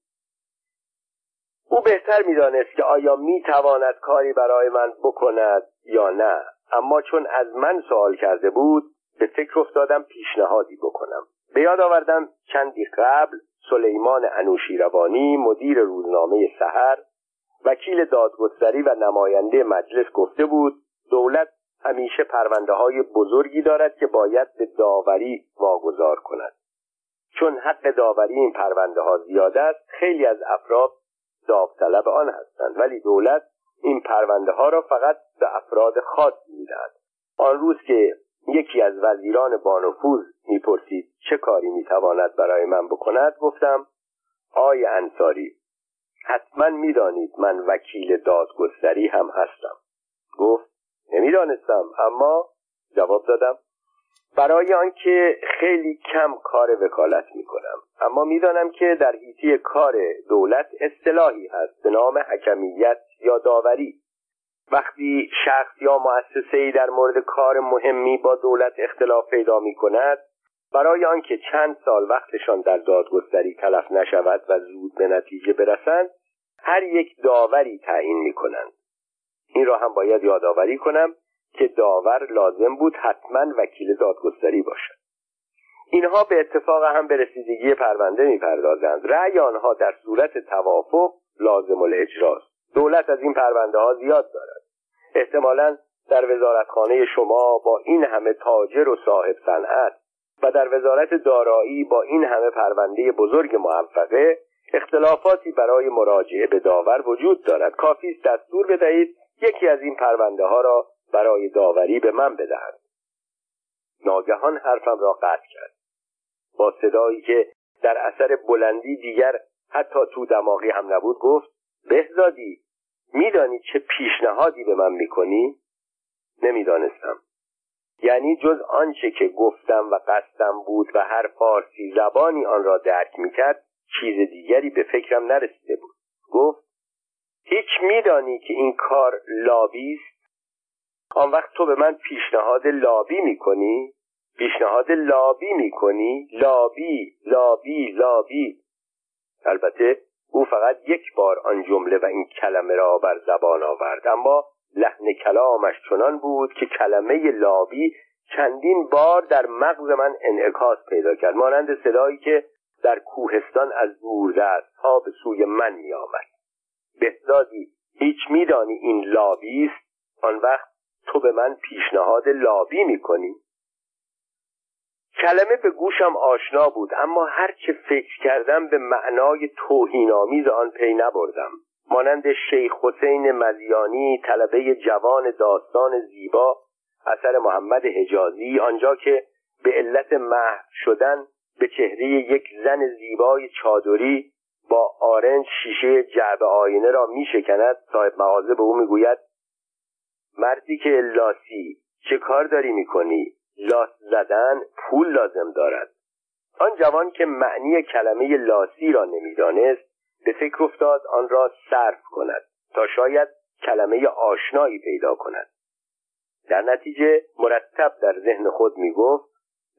او بهتر می‌دانست که آیا می‌تواند کاری برای من بکند یا نه. اما چون از من سوال کرده بود به فکر افتادم پیشنهادی بکنم. به یاد آوردم چندی قبل سلیمان انوشیروانی مدیر روزنامه سحر وکیل دادگستری و نماینده مجلس گفته بود دولت همیشه پرونده های بزرگی دارد که باید به داوری واگذار کند. چون حق داوری این پرونده ها زیاد است خیلی از افراد داوطلب آن هستند. ولی دولت این پرونده ها را فقط به افراد خاص می‌دهد. آن روز که یکی از وزیران بانفوذ می‌پرسید چه کاری می‌تواند برای من بکند گفتم آی انصاری حتما می‌دانید من وکیل دادگستری هم هستم. گفت نمی‌دانستم اما جواب دادم برای آنکه خیلی کم کار وکالت می کنم اما می‌دانم که در حیطه کار دولت اصطلاحی هست به نام حکمیت یا داوری. وقتی شخص یا مؤسسه ای در مورد کار مهمی با دولت اختلاف پیدا می کند برای آنکه چند سال وقتشان در دادگستری تلف نشود و زود به نتیجه برسند هر یک داوری تعیین می کنند این را هم باید یادآوری کنم. که داور لازم بود حتما وکیل دادگستری باشد. اینها به اتفاق هم به رسیدگی پرونده می‌پردازند. رأی آنها در صورت توافق لازم الاجراست دولت از این پرونده ها زیاد دارد. احتمالا در وزارتخانه شما با این همه تاجر و صاحب صنعت و در وزارت دارایی با این همه پرونده بزرگ موفقه اختلافاتی برای مراجعه به داور وجود دارد. کافی است دستور بدهید یکی از این پرونده ها را برای داوری به من بدهند ناگهان حرفم را قطع کرد. با صدایی که در اثر بلندی دیگر حتی تو دماغی هم نبود گفت بهزادی میدانی چه پیشنهادی به من می‌کنی؟ نمی‌دانستم. یعنی جز آنچه که گفتم و قصدم بود و هر فارسی زبانی آن را درک می‌کرد چیز دیگری به فکرم نرسیده بود. گفت هیچ میدانی که این کار لابی است؟ آن وقت تو به من پیشنهاد لابی می‌کنی؟ پیشنهاد لابی می‌کنی؟ لابی لابی لابی. البته او فقط یک بار آن جمله و این کلمه را بر زبان آورد اما لحن کلامش چنان بود که کلمه لابی چندین بار در مغز من انعکاس پیدا کرد. مانند صدایی که در کوهستان از دوردست ها به سوی من می آمد بهزادی هیچ میدانی این لابی است؟ آن وقت تو به من پیشنهاد لابی می کنی کلمه به گوشم آشنا بود اما هر چه فکر کردم به معنای توهینآمیز آن پی نبردم. مانند شیخ حسین مزیانی طلبه جوان داستان زیبا اثر محمد حجازی آنجا که به علت محو شدن به چهره یک زن زیبای چادری با آرنج شیشه جعب آینه را می شکند صاحب مغازه به او می‌گوید مردی که لاسی چه کار داری می‌کنی؟ لاس زدن پول لازم دارد. آن جوان که معنی کلمه لاسی را نمی‌دانست به فکر افتاد آن را صرف کند تا شاید کلمه آشنایی پیدا کند. در نتیجه مرتب در ذهن خود می گفت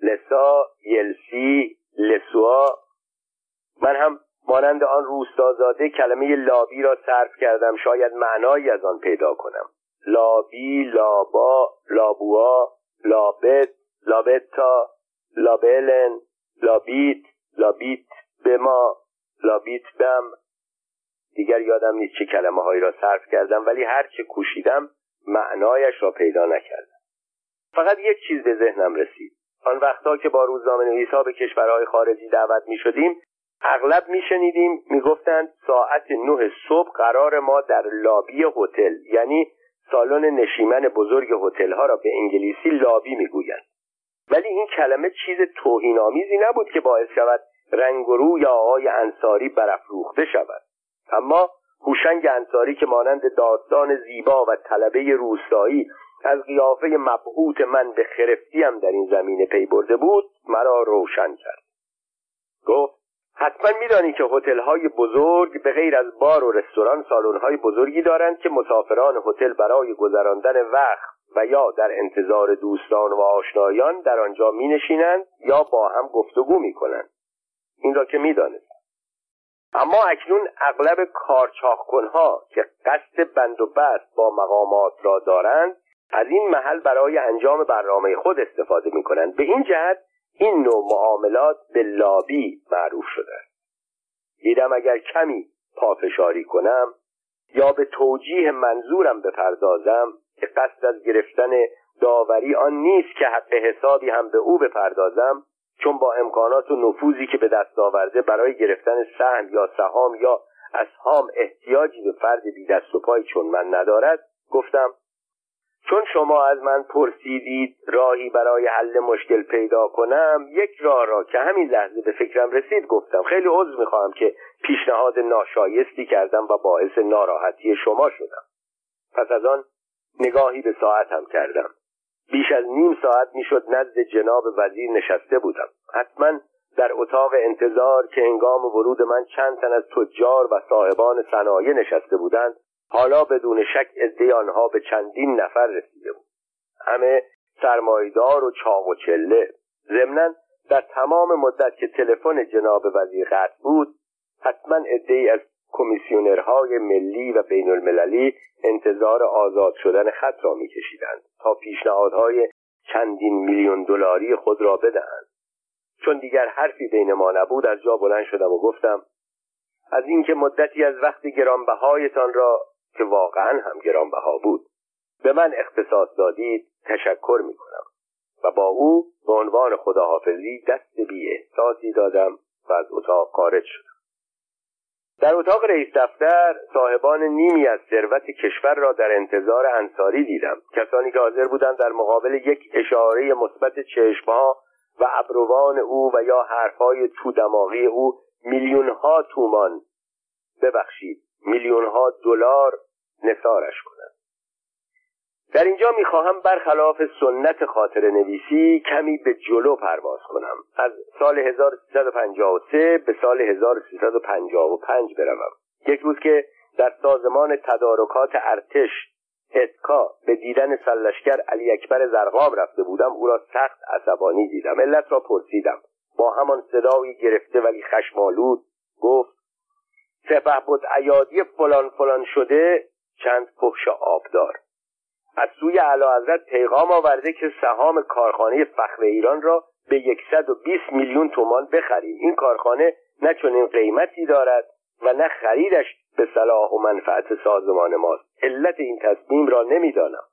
لسا یلسی لسوا. من هم مانند آن روستازاده کلمه لابی را صرف کردم شاید معنایی از آن پیدا کنم. لابی لابا لابوا لابت لابتا لابلن لابیت لابیت بما لابیت بم دیگر یادم نیست چه کلمه هایی را صرف کردم ولی هر چه کوشیدم معنایش را پیدا نکردم. فقط یک چیز به ذهنم رسید. آن وقتا که با روزنامه نویسا به کشورهای خارجی دعوت می شدیم اغلب می شنیدیم می گفتند ساعت نه صبح قرار ما در لابی هتل یعنی سالن نشیمن بزرگ هتل ها را به انگلیسی لابی می گویند ولی این کلمه چیز توهینآمیزی نبود که باعث شود رنگ و روی آقای انصاری برافروخته شود. اما هوشنگ انصاری که مانند داستان زیبا و طلبه روستایی از قیافه مبهوت من به خرفتیم در این زمینه پی برده بود مرا روشن کرد. گفت حتما میدانی که هتل های بزرگ به غیر از بار و رستوران سالن های بزرگی دارند که مسافران هتل برای گذراندن وقت و یا در انتظار دوستان و آشنایان در آنجا می نشینند یا با هم گفتگو می کنند این را که می اما اکنون اغلب کارچاخکنها که قصد بند و بست با مقامات را دارند از این محل برای انجام برنامه خود استفاده می کنند به این جهت این نوع معاملات به لابی معروف شده. است دیدم اگر کمی پافشاری کنم یا به توجیه منظورم بپردازم که قصد از گرفتن داوری آن نیست که حق حسابی هم به او بپردازم چون با امکانات و نفوذی که به دست آورده برای گرفتن سهم یا سهام یا اسهام احتیاجی به فرد بی دست و پای چون من ندارد گفتم چون شما از من پرسیدید راهی برای حل مشکل پیدا کنم یک راه را که همین لحظه به فکرم رسید گفتم. خیلی عذر می‌خواهم که پیشنهاد ناشایستی کردم و باعث ناراحتی شما شدم. پس از آن نگاهی به ساعتم کردم. بیش از نیم ساعت می‌شد نزد جناب وزیر نشسته بودم. حتما در اتاق انتظار که انگام ورود من چند تن از تجار و صاحبان صنایع نشسته بودند حالا بدون شک عده آنها به چندین نفر رسیده بود. همه سرمایدار و چاق و چله. ضمنا در تمام مدت که تلفن جناب وزیر قطع بود حتما عدهای از کمیسیونرهای ملی و بین المللی انتظار آزاد شدن خط را میکشیدند تا پیشنهادهای چندین میلیون دلاری خود را بدهند. چون دیگر حرفی بین ما نبود از جا بلند شدم و گفتم از اینکه مدتی از وقت گرانبهایتان را که واقعا هم گرانبها بود. به من اختصاص دادید تشکر می کنم و با او به عنوان خداحافظی دست بی احساسی دادم و از اتاق خارج شدم. در اتاق رئیس دفتر صاحبان نیمی از ثروت کشور را در انتظار انصاری دیدم. کسانی که حاضر بودند در مقابل یک اشاره مثبت چشمها و ابروان او و یا حرفهای تو دماغی او میلیونها تومان ببخشید. میلیونها دلار نثارش کنند در اینجا می‌خواهم برخلاف سنت خاطر نویسی کمی به جلو پرواز کنم. از سال 1353 به سال 1355 بروم. یک روز که در سازمان تدارکات ارتش اتکا به دیدن سلشگر علی اکبر زرقام رفته بودم او را سخت عصبانی دیدم. علت را پرسیدم. با همان صدایی گرفته ولی خشمالود گفت سپه بود عیادی فلان فلان شده چند پخش آبدار. از سوی اعلی حضرت پیغام آورده که سهام کارخانه فخر ایران را به 120 میلیون تومان بخریم. این کارخانه نه چنین قیمتی دارد و نه خریدش به صلاح و منفعت سازمان ماست. علت این تصمیم را نمی‌دانم.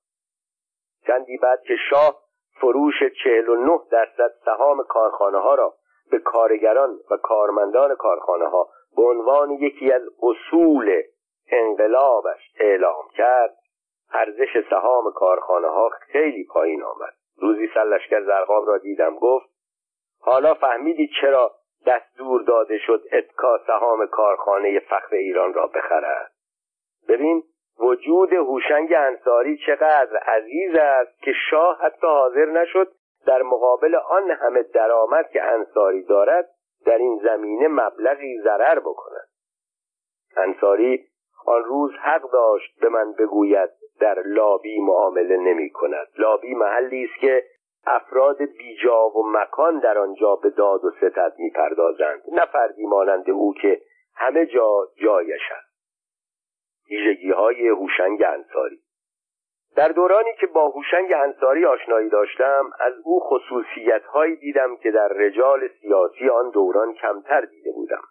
چندی بعد که شاه فروش 49 درصد سهام کارخانه ها را به کارگران و کارمندان کارخانه ها به عنوان یکی از اصول انقلابش اعلام کرد ارزش سهام کارخانه ها خیلی پایین آمد. روزی سلشگر زرقاب را دیدم گفت حالا فهمیدی چرا دستور داده شد اتکا سهام کارخانه فخر ایران را بخرد؟ ببین وجود هوشنگ انصاری چقدر عزیز است که شاه حتی حاضر نشد در مقابل آن همه درآمد که انصاری دارد در این زمینه مبلغی ضرر بکند انصاری آن روز حق داشت به من بگوید در لابی معامله نمی کند. لابی محلی است که افراد بیجا و مکان در آنجا به داد و ستد می‌پردازند نه فردی مانند او که همه جا جایش است. ویژگی های هوشنگ انصاری. در دورانی که با هوشنگ انصاری آشنایی داشتم از او خصوصیت هایی دیدم که در رجال سیاسی آن دوران کمتر دیده بودم.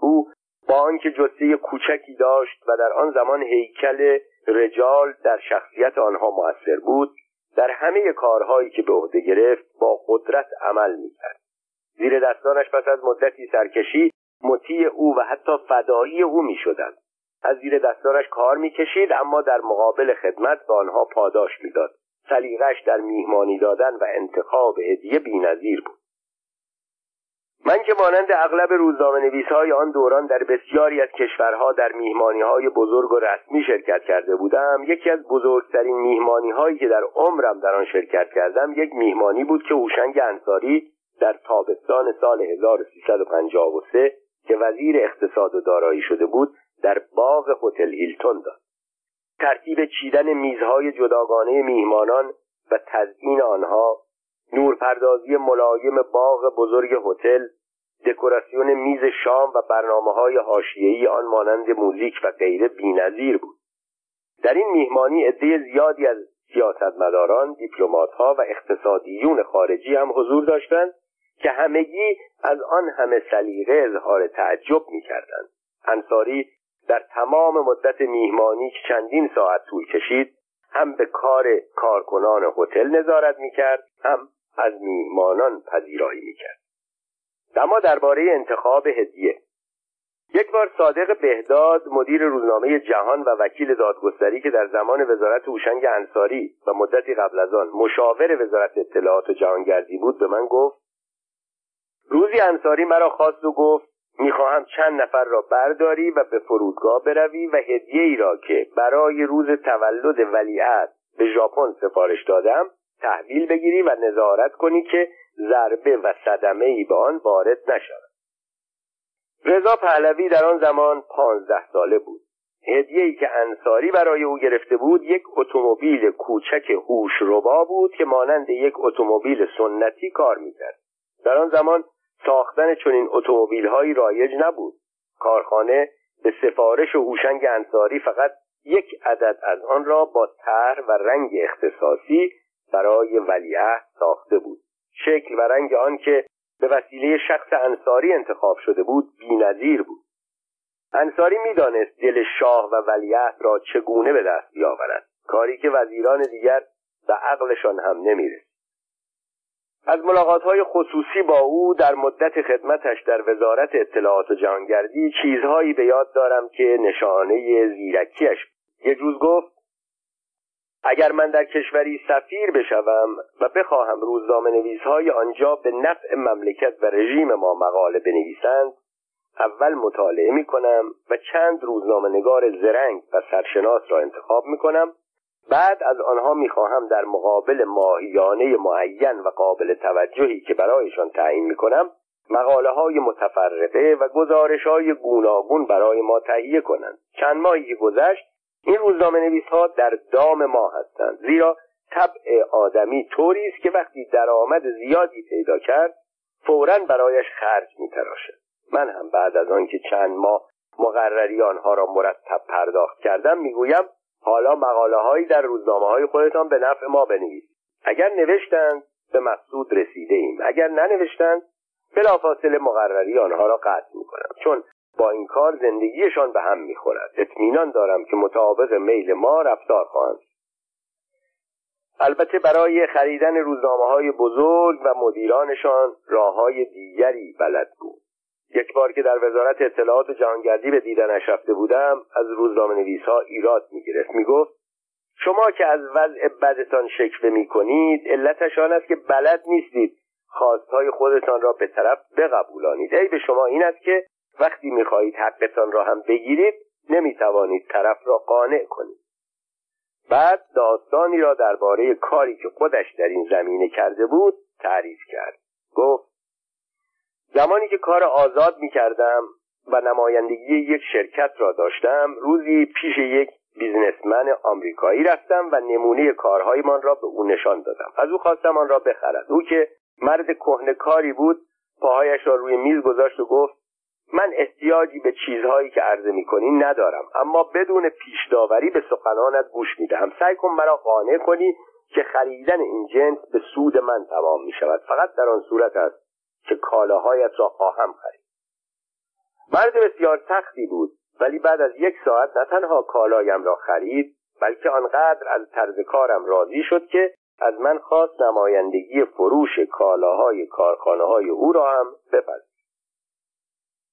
او با آنکه جثه کوچکی داشت و در آن زمان هیکل رجال در شخصیت آنها موثر بود در همه کارهایی که به عهده گرفت با قدرت عمل می‌کرد. زیر دستانش پس از مدتی سرکشی مطیع او و حتی فدایی او می‌شدند. از زیر دستانش کار می‌کشید اما در مقابل خدمت به آنها پاداش می‌داد. سلیقش در میهمانی دادن و انتخاب هدیه بینظیر بود. من که مانند اغلب روزنامه نویس های آن دوران در بسیاری از کشورها در میهمانی های بزرگ و رسمی شرکت کرده بودم یکی از بزرگترین میهمانی هایی که در عمرم در آن شرکت کردم یک میهمانی بود که هوشنگ انصاری در تابستان سال 1353 که وزیر اقتصاد و دارایی شده بود در باغ هتل هیلتون داد. ترتیب چیدن میزهای جداگانه میهمانان و تزیین آنها نورپردازی ملایم باغ بزرگ هتل دکوراسیون میز شام و برنامه های حاشیه‌ای آن مانند موزیک و غیره بینظیر بود. در این میهمانی عده زیادی از سیاستمداران دیپلماتها و اقتصادیون خارجی هم حضور داشتند که همگی از آن همه سلیقه اظهار تعجب می‌کردند. انصاری در تمام مدت میهمانی که چندین ساعت طول کشید هم به کار کارکنان هتل نظارت می‌کرد هم از میهمانان پذیرایی می‌کرد. اما درباره انتخاب هدیه. یک بار صادق بهداد مدیر روزنامه جهان و وکیل دادگستری که در زمان وزارت هوشنگ انصاری و مدتی قبل از آن مشاور وزارت اطلاعات و جهانگردی بود به من گفت روزی انصاری مرا خواست و گفت می‌خواهم چند نفر را برداری و به فرودگاه بروی و هدیه ای را که برای روز تولد ولیعت به ژاپن سفارش دادم تحویل بگیری و نظارت کنی که ضربه و صدمه ای به آن وارد نشود. رضا پهلوی در آن زمان پانزده ساله بود. هدیه ای که انصاری برای او گرفته بود یک اتومبیل کوچک هوشربا بود که مانند یک اتومبیل سنتی کار می‌کرد. در آن زمان ساختن چنین اتومبیلهایی رایج نبود. کارخانه به سفارش و هوشنگ انصاری فقط یک عدد از آن را با طرح و رنگ اختصاصی برای ولیعهد ساخته بود. شکل و رنگ آن که به وسیله شخص انصاری انتخاب شده بود بینظیر بود. انصاری می‌دانست دل شاه و ولیعهد را چگونه به دست بیاورد. کاری که وزیران دیگر به عقلشان هم نمی‌رسید. از های خصوصی با او در مدت خدمتش در وزارت اطلاعات و جهانگردی چیزهایی به یاد دارم که نشانه زیرکیش یک روز گفت اگر من در کشوری سفیر بشوم و بخواهم روزنامه نویسهای آنجا به نفع مملکت و رژیم ما مقاله بنویسند اول مطالعه می کنم و چند روزنامه نگار زرنگ و سرشناس را انتخاب می کنم بعد از آنها می‌خواهم در مقابل ماهیانه معین و قابل توجهی که برایشان تعیین می‌کنم مقاله های متفرقه و گزارش های گوناگون برای ما تهیه کنند. چند ماهی که گذشت این روزنامه نویس ها در دام ما هستند. زیرا طبع آدمی طوری است که وقتی درآمد زیادی پیدا کرد فورا برایش خرج میتراشد من هم بعد از آنکه چند ماه مقرری آنها را مرتب پرداخت کردم می‌گویم حالا مقاله هایی در روزنامه های خودتان به نفع ما بنویسید اگر نوشتند به مقصود رسیده ایم اگر ننوشتند بلافاصله مقرری آنها را قطع می‌کنم. چون با این کار زندگیشان به هم می‌خورد. اطمینان دارم که مطابق میل ما رفتار خواهند البته برای خریدن روزنامه های بزرگ و مدیرانشان راه های دیگری بلد بود. یک بار که در وزارت اطلاعات جهانگردی به دیدنش رفته بودم از روزنامه نویس ها ایراد می‌گرفت. می‌گفت شما که از وضع بدتان شکوه می‌کنید علتش آن است که بلد نیستید. خواستهای خودتان را به طرف بقبولانید. ای به شما این است که وقتی می‌خواهید حقتان را هم بگیرید نمی‌توانید طرف را قانع کنید. بعد داستانی را درباره کاری که خودش در این زمینه کرده بود تعریف کرد. گفت زمانی که کار آزاد می کردم و نمایندگی یک شرکت را داشتم روزی پیش یک بیزنسمن آمریکایی رفتم و نمونه کارهایمان را به او نشان دادم. از او خواستم آن را بخرد. او که مرد کهنه کاری بود پاهایش را روی میز گذاشت و گفت من احتیاجی به چیزهایی که عرضه می‌کنی ندارم اما بدون پیش داوری به سخنانت گوش می‌دهم. سعی کن مرا قانع کنی که خریدن این جنس به سود من تمام می شود فقط در آن صورت است که کالاهایت را خواهم خرید. مرد بسیار سختی بود ولی بعد از یک ساعت نه تنها کالایم را خرید بلکه آنقدر از طرز کارم راضی شد که از من خواست نمایندگی فروش کالاهای کارخانه های او را هم بپذیر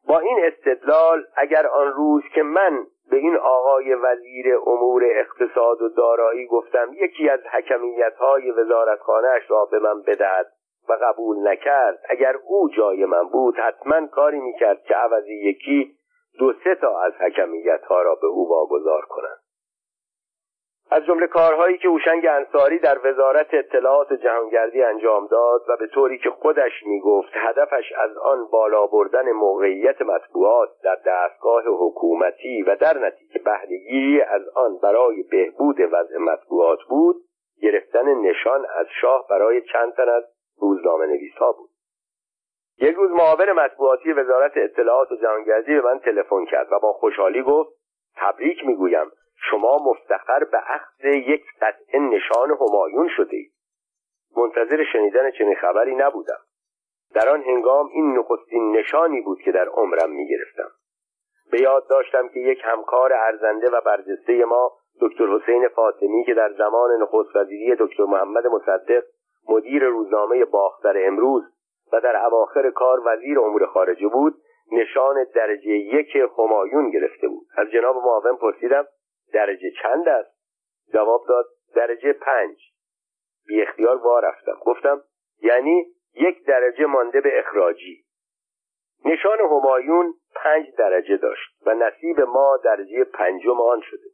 با این استدلال اگر آن روز که من به این آقای وزیر امور اقتصاد و دارایی گفتم یکی از حکمیت های وزارتخانهاش را به من بدهد و قبول نکرد اگر او جای من بود حتما کاری می‌کرد که عوضی یکی دو سه تا از حکمیت ها را به او واگذار کنند از جمله کارهایی که اوشنگ انصاری در وزارت اطلاعات جهانگردی انجام داد و به طوری که خودش می‌گفت هدفش از آن بالا بردن موقعیت مطبوعات در دستگاه حکومتی و در نتیجه بهرهگیری از آن برای بهبود وضع مطبوعات بود گرفتن نشان از شاه برای چند تن از روزنامه نویس ها بود. یک روز معاون مطبوعاتی وزارت اطلاعات و جهانگردی به من تلفن کرد و با خوشحالی گفت تبریک می‌گویم شما مفتخر به عقد یک قطعه نشان همایون شده اید. منتظر شنیدن چنین خبری نبودم. در آن هنگام این نخستین نشانی بود که در عمرم می‌گرفتم. به یاد داشتم که یک همکار ارزنده و برجسته ما دکتر حسین فاطمی که در زمان نخست وزیری دکتر محمد مصدق مدیر روزنامه باختر امروز و در اواخر کار وزیر امور خارجه بود نشان درجه یک همایون گرفته بود. از جناب معاون پرسیدم درجه چند است؟ جواب داد درجه پنج. بی اختیار وا رفتم. گفتم یعنی یک درجه مانده به اخراجی. نشان همایون پنج درجه داشت و نصیب ما درجه پنجم آن شده.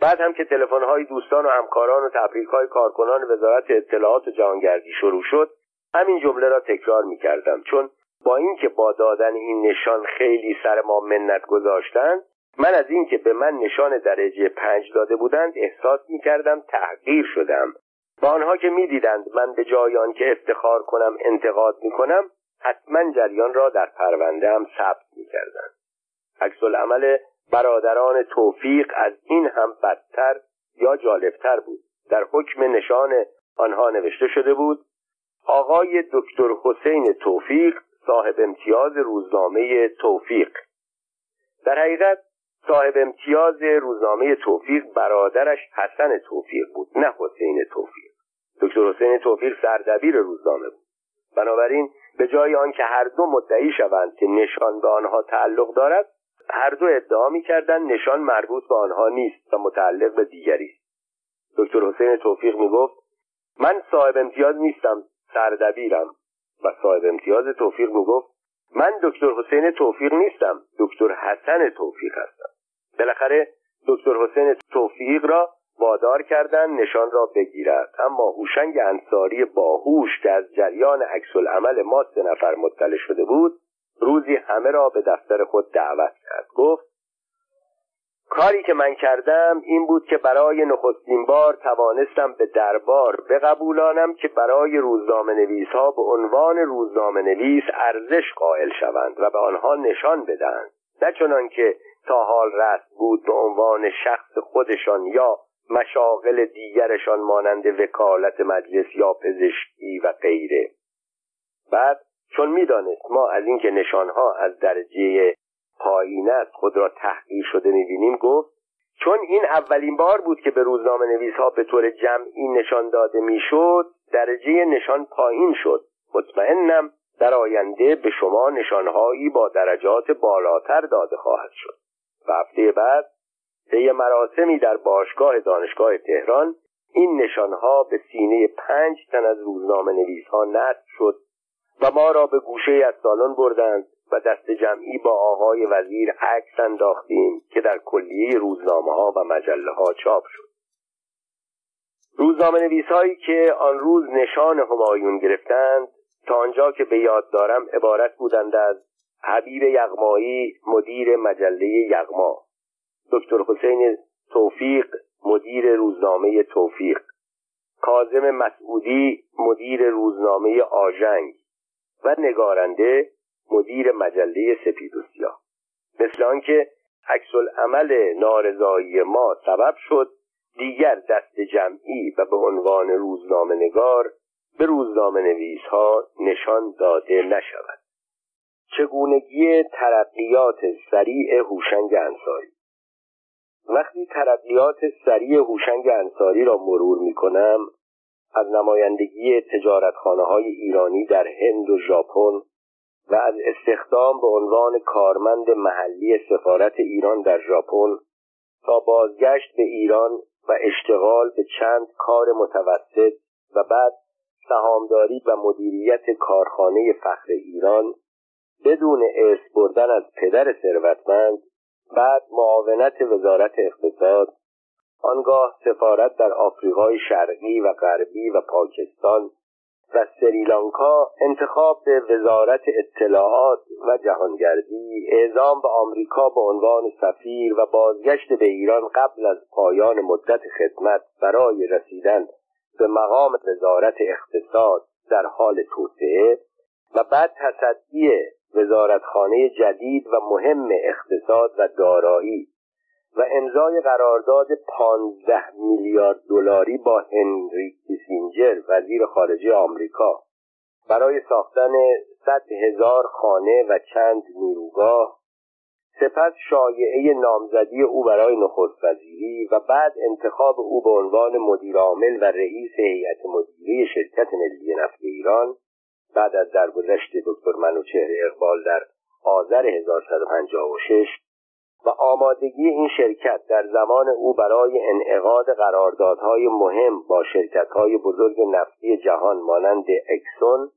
بعد هم که تلفن‌های دوستان و همکاران و تبریک‌های کارکنان وزارت اطلاعات و جهانگردی شروع شد همین جمله را تکرار می‌کردم. چون با اینکه با دادن این نشان خیلی سر ما منت گذاشتند من از اینکه به من نشان درجه پنج داده بودند احساس می‌کردم تحقیر شدم. و آنها که می‌دیدند من به جای که افتخار کنم انتقاد می‌کنم حتما جریان را در پرونده هم ثبت می‌کردند. عکس العمل برادران توفیق از این هم بدتر یا جالبتر بود. در حکم نشان آنها نوشته شده بود آقای دکتر حسین توفیق صاحب امتیاز روزنامه توفیق. در حقیقت صاحب امتیاز روزنامه توفیق برادرش حسن توفیق بود نه حسین توفیق. دکتر حسین توفیق سردبیر روزنامه بود. بنابراین به جای آنکه هر دو مدعی شوند که نشان به آنها تعلق دارد هر دو ادعا می‌کردند نشان مربوط به آنها نیست و متعلق به دیگری. است دکتر حسین توفیق می‌گفت من صاحب امتیاز نیستم سردبیرم. و صاحب امتیاز توفیق می‌گفت من دکتر حسین توفیق نیستم دکتر حسن توفیق هستم. بالاخره دکتر حسین توفیق را وادار کردن نشان را بگیرد. اما هوشنگ انصاری باهوش که از جریان عکس عمل ما سه نفر مطلع شده بود روزی همه را به دفتر خود دعوت کرد. گفت کاری که من کردم این بود که برای نخستین بار توانستم به دربار بقبولانم که برای روزنامه نویس ها به عنوان روزنامه نویس ارزش قائل شوند و به آنها نشان بدهند. نه چنان که تا حال رست بود به عنوان شخص خودشان یا مشاغل دیگرشان مانند وکالت مجلس یا پزشکی و غیره. بعد چون می‌دانست ما از اینکه نشانها از درجه پایین است خود را تحقیر شده می‌بینیم گفت چون این اولین بار بود که به روزنامه نویس ها به طور جمعی نشان داده می‌شد درجه نشان پایین شد. مطمئنم در آینده به شما نشانهایی با درجات بالاتر داده خواهد شد. و هفته بعد طی مراسمی در باشگاه دانشگاه تهران این نشانها به سینه پنج تن از روزنامه نویس ها نصب شد و ما را به گوشه از سالن بردند و دست جمعی با آقای وزیر عکس انداختیم که در کلیه روزنامه ها و مجله ها چاپ شد. روزنامه نویس هایی که آن روز نشان همایون گرفتند تا آنجا که به یاد دارم عبارت بودند از حبیب یغمایی مدیر مجله یغما. دکتر حسین توفیق مدیر روزنامه توفیق. کازم مسعودی مدیر روزنامه آژنگ. و نگارنده مدیر مجله سپید و سیاه مثل آنکه عکس عمل نارضایی ما سبب شد دیگر دست جمعی و به عنوان روزنامه نگار به روزنامه نویس ها نشان داده نشود. چگونگی ترقیات سریع هوشنگ انصاری؟ وقتی ترقیات سریع هوشنگ انصاری را مرور می کنم از نمایندگی تجارتخانه های ایرانی در هند و ژاپن و از استخدام به عنوان کارمند محلی سفارت ایران در ژاپن تا بازگشت به ایران و اشتغال به چند کار متوسط و بعد سهامداری و مدیریت کارخانه فخر ایران بدون ارث بردن از پدر ثروتمند بعد معاونت وزارت اقتصاد آنگاه سفارت در آفریقای شرقی و غربی و پاکستان و سریلانکا انتخاب به وزارت اطلاعات و جهانگردی اعزام به آمریکا به عنوان سفیر و بازگشت به ایران قبل از پایان مدت خدمت برای رسیدن به مقام وزارت اقتصاد در حال توسعه و بعد تصدی وزارتخانه جدید و مهم اقتصاد و دارایی و امضای قرارداد 15 میلیارد دلاری با هنری کیسینجر وزیر خارجه آمریکا. برای ساختن 100 هزار خانه و چند نیروگاه سپس شایعه نامزدی او برای نخست وزیری و بعد انتخاب او به عنوان مدیر عامل و رئیس هیئت مدیره شرکت ملی نفت ایران بعد از درگذشت دکتر منوچهر اقبال در آذر 1156 و آمادگی این شرکت در زمان او برای انعقاد قراردادهای مهم با شرکتهای بزرگ نفتی جهان مانند اکسون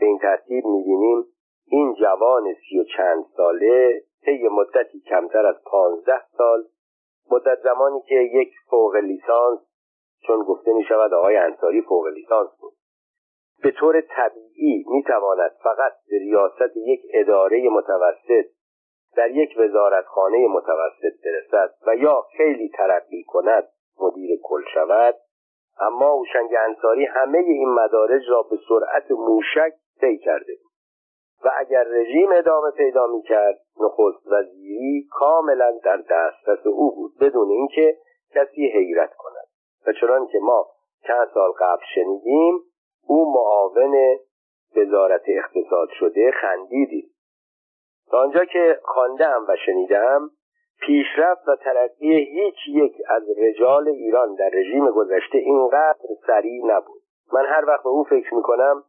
به این ترتیب می‌بینیم این جوان سی و چند ساله طی مدتی کمتر از پانزده سال مدت زمانی که یک فوق لیسانس چون گفته می شود آقای انصاری فوق لیسانس بود. به طور طبیعی می تواند فقط به ریاست یک اداره متوسط در یک وزارتخانه متوسط برسد و یا خیلی ترقی کند مدیر کل شود اما هوشنگ انصاری همه این مدارج را به سرعت موشک طی کرده. و اگر رژیم ادامه پیدا می کرد نخست وزیری کاملا در دسترس او بود بدون اینکه کسی حیرت کند. و چنان که ما چند سال قبل شنیدیم او معاون وزارت اقتصاد شده خندیدیم. تا آنجا که خواندم و شنیدم پیشرفت و ترقی هیچ یک از رجال ایران در رژیم گذشته اینقدر سریع نبود. من هر وقت به او فکر می‌کنم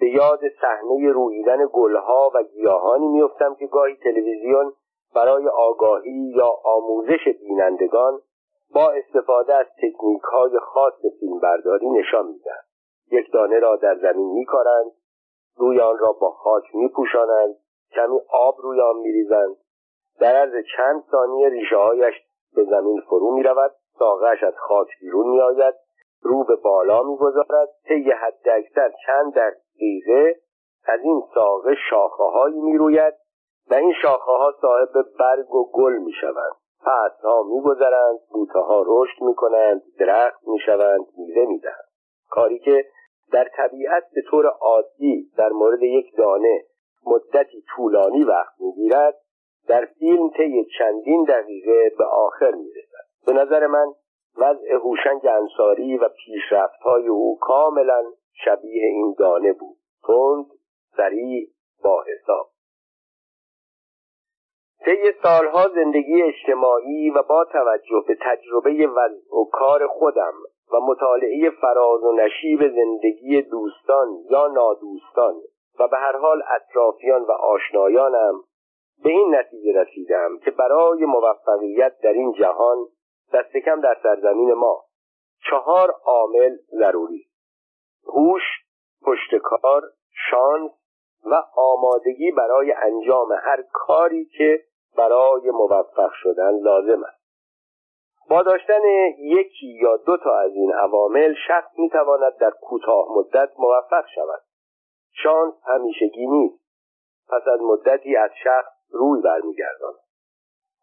به یاد صحنه رویدن گلها و گیاهانی میفتم که گاهی تلویزیون برای آگاهی یا آموزش بینندگان با استفاده از تکنیک های خاص فیلمبرداری نشان میدن یک دانه را در زمین میکارند روی آن را با خاک میپوشانند کمی آب روی آن میریزند. در عرض چند ثانیه ریشه هایش به زمین فرو می رود ساقش از خاک بیرون می آید رو به بالا می گذارد طی حد اکثر چند دقیقه از این ساقه شاخه هایی می روید و این شاخه ها صاحب برگ و گل می شوند فصل ها می گذرند بوته ها رشد می کنند درخت می شوند میوه می دهند کاری که در طبیعت به طور عادی در مورد یک دانه مدتی طولانی وقت می‌گیرد در فیلم طی چندین دقیقه به آخر می‌رسد. به نظر من وضع هوشنگ انصاری و پیشرفتهای او کاملا شبیه این دانه بود. تند سریع با حساب. طی سالها زندگی اجتماعی و با توجه به تجربه وضع و کار خودم و مطالعه فراز و نشیب زندگی دوستان یا نادوستان و به هر حال اطرافیان و آشنایانم به این نتیجه رسیدم که برای موفقیت در این جهان دست کم در سرزمین ما چهار عامل ضروری هوش پشتکار شانس و آمادگی برای انجام هر کاری که برای موفق شدن لازم است. با داشتن یکی یا دو تا از این عوامل شخص می‌تواند در کوتاه مدت موفق شود. شانس همیشگی نیست. پس از مدتی از شخص روی برمیگرداند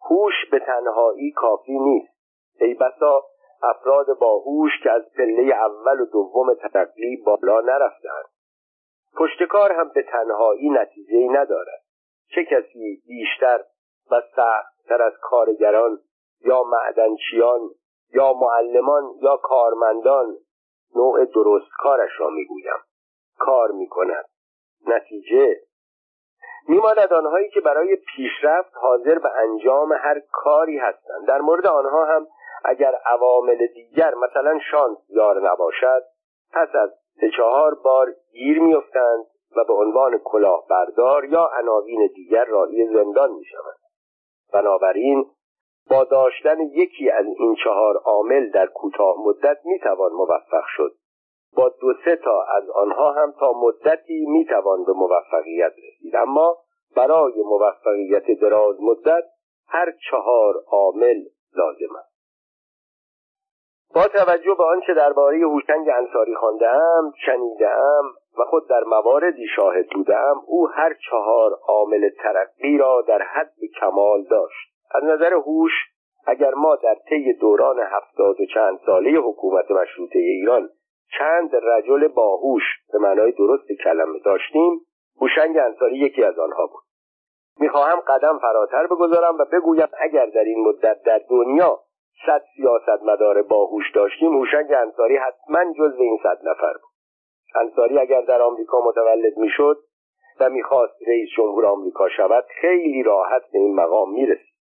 هوش به تنهایی کافی نیست. ای بسا افراد باهوش که از پله اول و دوم ترقی بالا نرفتند. پشتکار هم به تنهایی نتیجه ندارد. چه کسی بیشتر و سختتر از کارگران یا معدنچیان یا معلمان یا کارمندان نوع درست کارش را می‌گویم. کار می‌کند. نتیجه میماند آنهایی که برای پیشرفت حاضر به انجام هر کاری هستند. در مورد آنها هم اگر عوامل دیگر مثلا شانس یار نباشد پس از سه چهار بار گیر میافتند و به عنوان کلاهبردار یا عناوین دیگر راهی زندان می‌شوند. بنابراین با داشتن یکی از این چهار عامل در کوتاه مدت می‌توان موفق شد. با دو سه تا از آنها هم تا مدتی می‌توان به موفقیت رسید. اما برای موفقیت دراز مدت هر چهار عامل لازم است. با توجه به آنچه درباره هوشنگ انصاری خواندهام شنیدهام و خود در مواردی شاهد بودم او هر چهار عامل ترقی را در حد کمال داشت. از نظر هوش اگر ما در طی دوران هفتاد و چند ساله حکومت مشروطه ایران چند رجل باهوش به معنای درست کلمه داشتیم هوشنگ انصاری یکی از آنها بود. می‌خواهم قدم فراتر بگذارم و بگویم اگر در این مدت در دنیا صد سیاست مدار باهوش داشتیم هوشنگ انصاری حتما جز این صد نفر بود. انصاری اگر در آمریکا متولد می‌شد و می‌خواست رئیس جمهور آمریکا شود خیلی راحت به این مقام می‌رسید.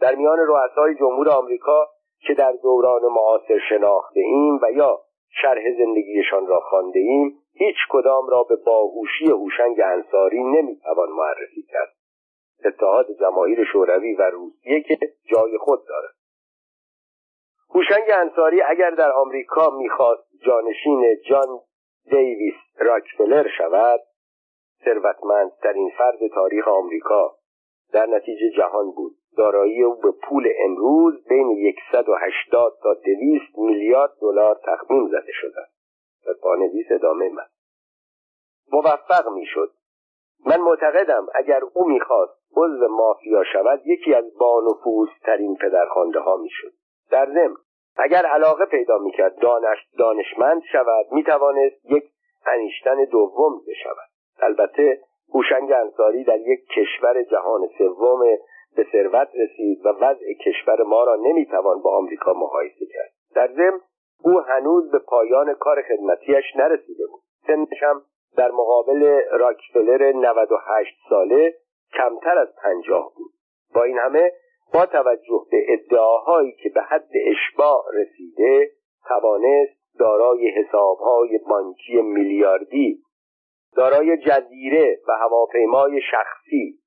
در میان رؤسای جمهور آمریکا که در دوران معاصر شناخته ایم و یا شرح زندگیشان را خوانده ایم هیچ کدام را به باهوشی هوشنگ انصاری نمی‌توان معرفی کرد. اتحاد جماهیر شوروی و روسیه که جای خود دارد. هوشنگ انصاری اگر در آمریکا می‌خواست جانشین جان دیویس راکفلر شود ثروتمندترین فرد تاریخ آمریکا در نتیجه جهان بود. دارایی او به پول امروز بین 180 تا 200 میلیارد دلار تخمین زده شده. و پانویس ادامه من موفق می‌شد. من معتقدم اگر او می‌خواست عضو مافیا شود یکی از ترین پدرخوانده ها می‌شد. در ضمن اگر علاقه پیدا می‌کرد دانش دانشمند شود می‌توانست یک انیشتن دوم بشود. البته هوشنگ انصاری در یک کشور جهان سوم به ثروت رسید و وضع کشور ما را نمی‌توان با آمریکا مقایسه کرد. در ضمن او هنوز به پایان کار خدمتیش نرسیده بود. سنش هم در مقابل راکفلر 98 ساله کمتر از پنجاه بود. با این همه با توجه به ادعاهایی که به حد اشباع رسیده توانست دارای حسابهای بانکی میلیاردی دارای جزیره و هواپیمای شخصی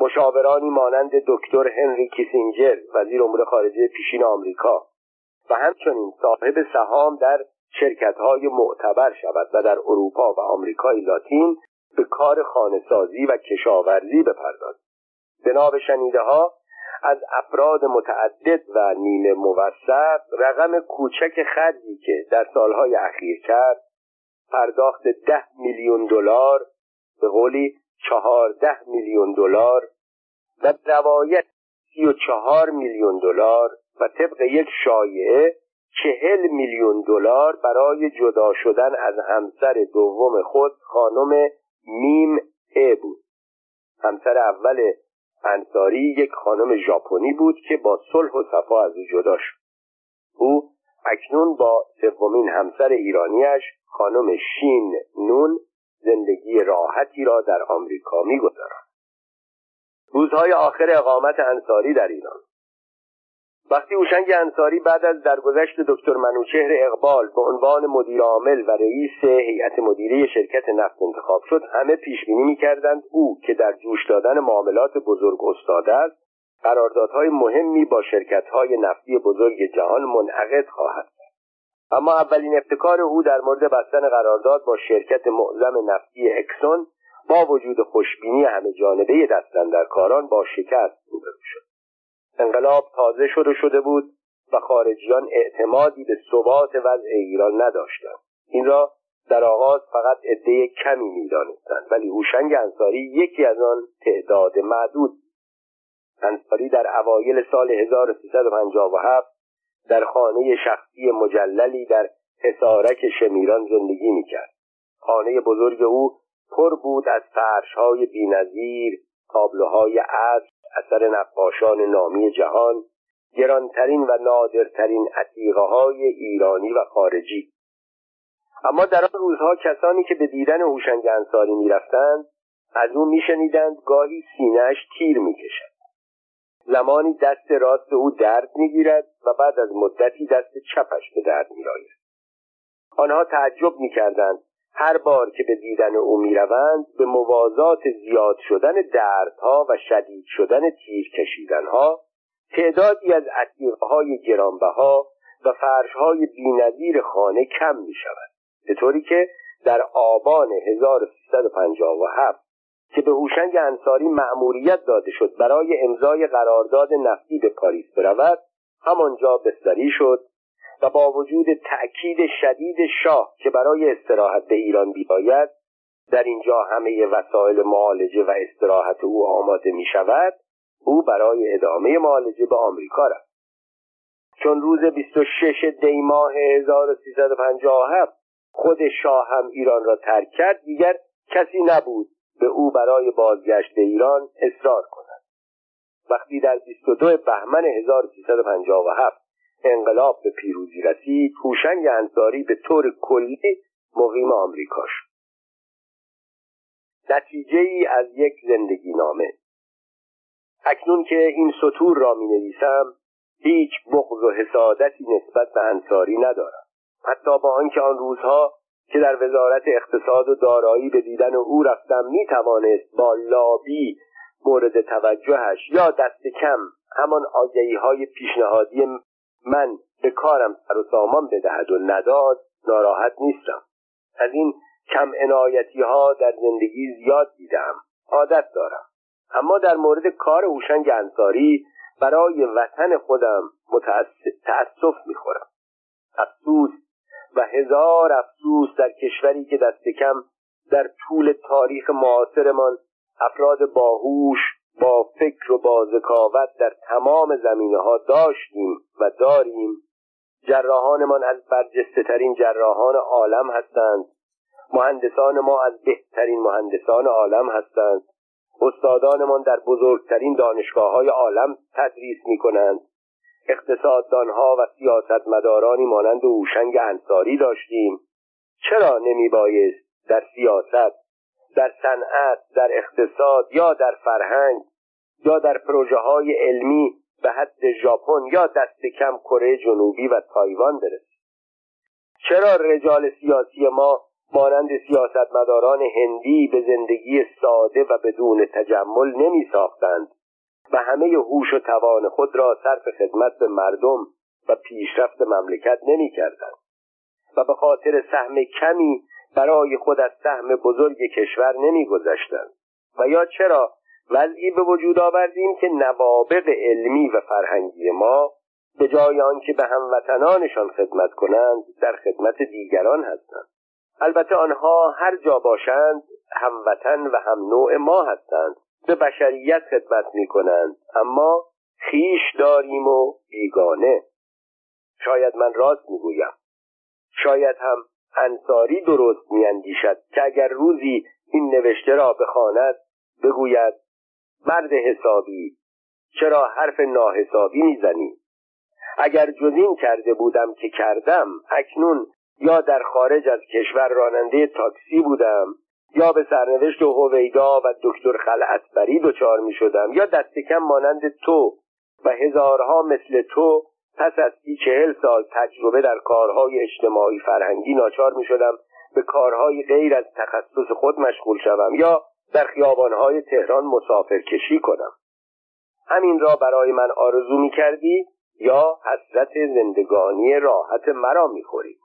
مشاورانی مانند دکتر هنری کیسینجر وزیر امور خارجه پیشین آمریکا و همچنین صاحب سهام در شرکت‌های معتبر شود و در اروپا و آمریکای لاتین به کار خانهسازی و کشاورزی بپردازد. بنا شنیده ها از افراد متعدد و نیمه موسط رقم کوچک خرجی که در سالهای اخیر کرد پرداخت ده میلیون دلار به قولی چهارده میلیون دلار و روایت سی و چهار میلیون دلار و طبق یک شایعه چهل میلیون دلار برای جدا شدن از همسر دوم خود خانم میم ا بود. همسر اول انصاری یک خانم ژاپنی بود که با صلح و صفا از او جدا شد. او اکنون با سومین همسر ایرانیش خانم شین نون زندگی راحتی را در آمریکا میگذراند روزهای آخر اقامت انصاری در ایران. وقتی اوشنگ انصاری بعد از درگذشت دکتر منوچهر اقبال به عنوان مدیر عامل و رئیس هیئت مدیره شرکت نفت انتخاب شد همه پیش بینی می‌کردند او که در جوش دادن معاملات بزرگ استاد است قراردادهای مهمی با شرکتهای نفتی بزرگ جهان منعقد خواهد اما اولین ابتکار او در مورد بستن قرارداد با شرکت معظم نفتی اکسون با وجود خوشبینی همه جانبه کاران با شکست روبرو شد. انقلاب تازه شده شده بود و خارجیان اعتمادی به ثبات وضع ایران نداشتند. این را در آغاز فقط عده کمی می‌دانستند ولی هوشنگ انصاری یکی از آن تعداد معدود انصاری در اوایل سال 1357 در خانه شخصی مجللی در حسارک شمیران زندگی می‌کرد. خانه بزرگ او پر بود از فرشهای بینظیر تابلوهای عصر اثر نقاشان نامی جهان گرانترین و نادرترین عتیقه های ایرانی و خارجی. اما در آن روزها کسانی که به دیدن هوشنگ انصاری می‌رفتند از او میشنیدند گاهی سینهاش تیر می‌کشد. زمانی دست راست او درد می‌گیرد و بعد از مدتی دست چپش به درد میآید. آنها تعجب می‌کردند. هر بار که به دیدن او می‌روند به موازات زیاد شدن دردها و شدید شدن تیر کشیدنها تعدادی از عتیقهای گرانبها و فرشهای بینظیر خانه کم می شود به طوری که در آبان 1357 که به هوشنگ انصاری مأموریت داده شد برای امضای قرارداد نفتی به پاریس برود همانجا بستری شد و با وجود تأکید شدید شاه که برای استراحت به ایران بیاید در اینجا همه وسایل معالجه و استراحت او آماده می شود او برای ادامه معالجه به آمریکا رفت. چون روز 26 دی ماه 1357 خود شاه هم ایران را ترک کرد دیگر کسی نبود به او برای بازگشت به ایران اصرار کند. وقتی در 22 بهمن 1357 انقلاب به پیروزی رسید هوشنگ انصاری به طور کلی مقیم آمریکا شد. نتیجه ای از یک زندگی نامه اکنون که این سطور را می نویسم هیچ بغض و حسادتی نسبت به انصاری ندارم. حتی با آنکه آن روزها که در وزارت اقتصاد و دارایی به دیدن او رفتم می توانست با لابی مورد توجهش یا دست کم همان آگهی های پیشنهادی من به کارم سر و سامان بدهد و نداد ناراحت نیستم. از این کم انایتی ها در زندگی زیاد دیدم عادت دارم. اما در مورد کار هوشنگ انصاری برای وطن خودم تأسف می‌خورم. افسوس و هزار افسوس در کشوری که دست کم در طول تاریخ معاصرمان افراد باهوش با فکر و با در تمام زمینه ها داشتیم و داریم. جراحانمان از برجسته ترین جراحان عالم هستند. مهندسان ما از بهترین مهندسان عالم هستند. استادانمان در بزرگترین دانشگاه های عالم تدریس می کنند اقتصاددانها و سیاستمدارانی مانند اوشنگ انصاری داشتیم. چرا نمی بایست در سیاست در صنعت در اقتصاد یا در فرهنگ یا در پروژه های علمی به حد ژاپن یا دست کم کره جنوبی و تایوان برسیم؟ چرا رجال سیاسی ما مانند سیاستمداران هندی به زندگی ساده و بدون تجمل نمی ساختند و همه هوش و توان خود را صرف خدمت به مردم و پیشرفت مملکت نمی کردند و به خاطر سهم کمی برای خود از سهم بزرگ کشور نمی گذشتند و یا چرا وضعی به وجود آوردیم که نوابق علمی و فرهنگی ما به جای آنکه به هموطنانشان خدمت کنند در خدمت دیگران هستند. البته آنها هر جا باشند هموطن و هم نوع ما هستند. به بشریت خدمت می کنند اما خیش داریم و بیگانه. شاید من راست می‌گویم. شاید هم انصاری درست میاندیشد که اگر روزی این نوشته را بخواند بگوید مرد حسابی چرا حرف ناحسابی می‌زنی؟ اگر جزین کرده بودم که کردم اکنون یا در خارج از کشور راننده تاکسی بودم یا به سرنوشت هویدا و دکتر خلعتبری دچار می شدم یا دست کم مانند تو و هزارها مثل تو پس از سی چهل سال تجربه در کارهای اجتماعی فرهنگی ناچار می شدم به کارهای غیر از تخصص خود مشغول شوم یا در خیابانهای تهران مسافر کشی کنم. همین را برای من آرزو می کردی یا حسرت زندگانی راحت مرا می خوری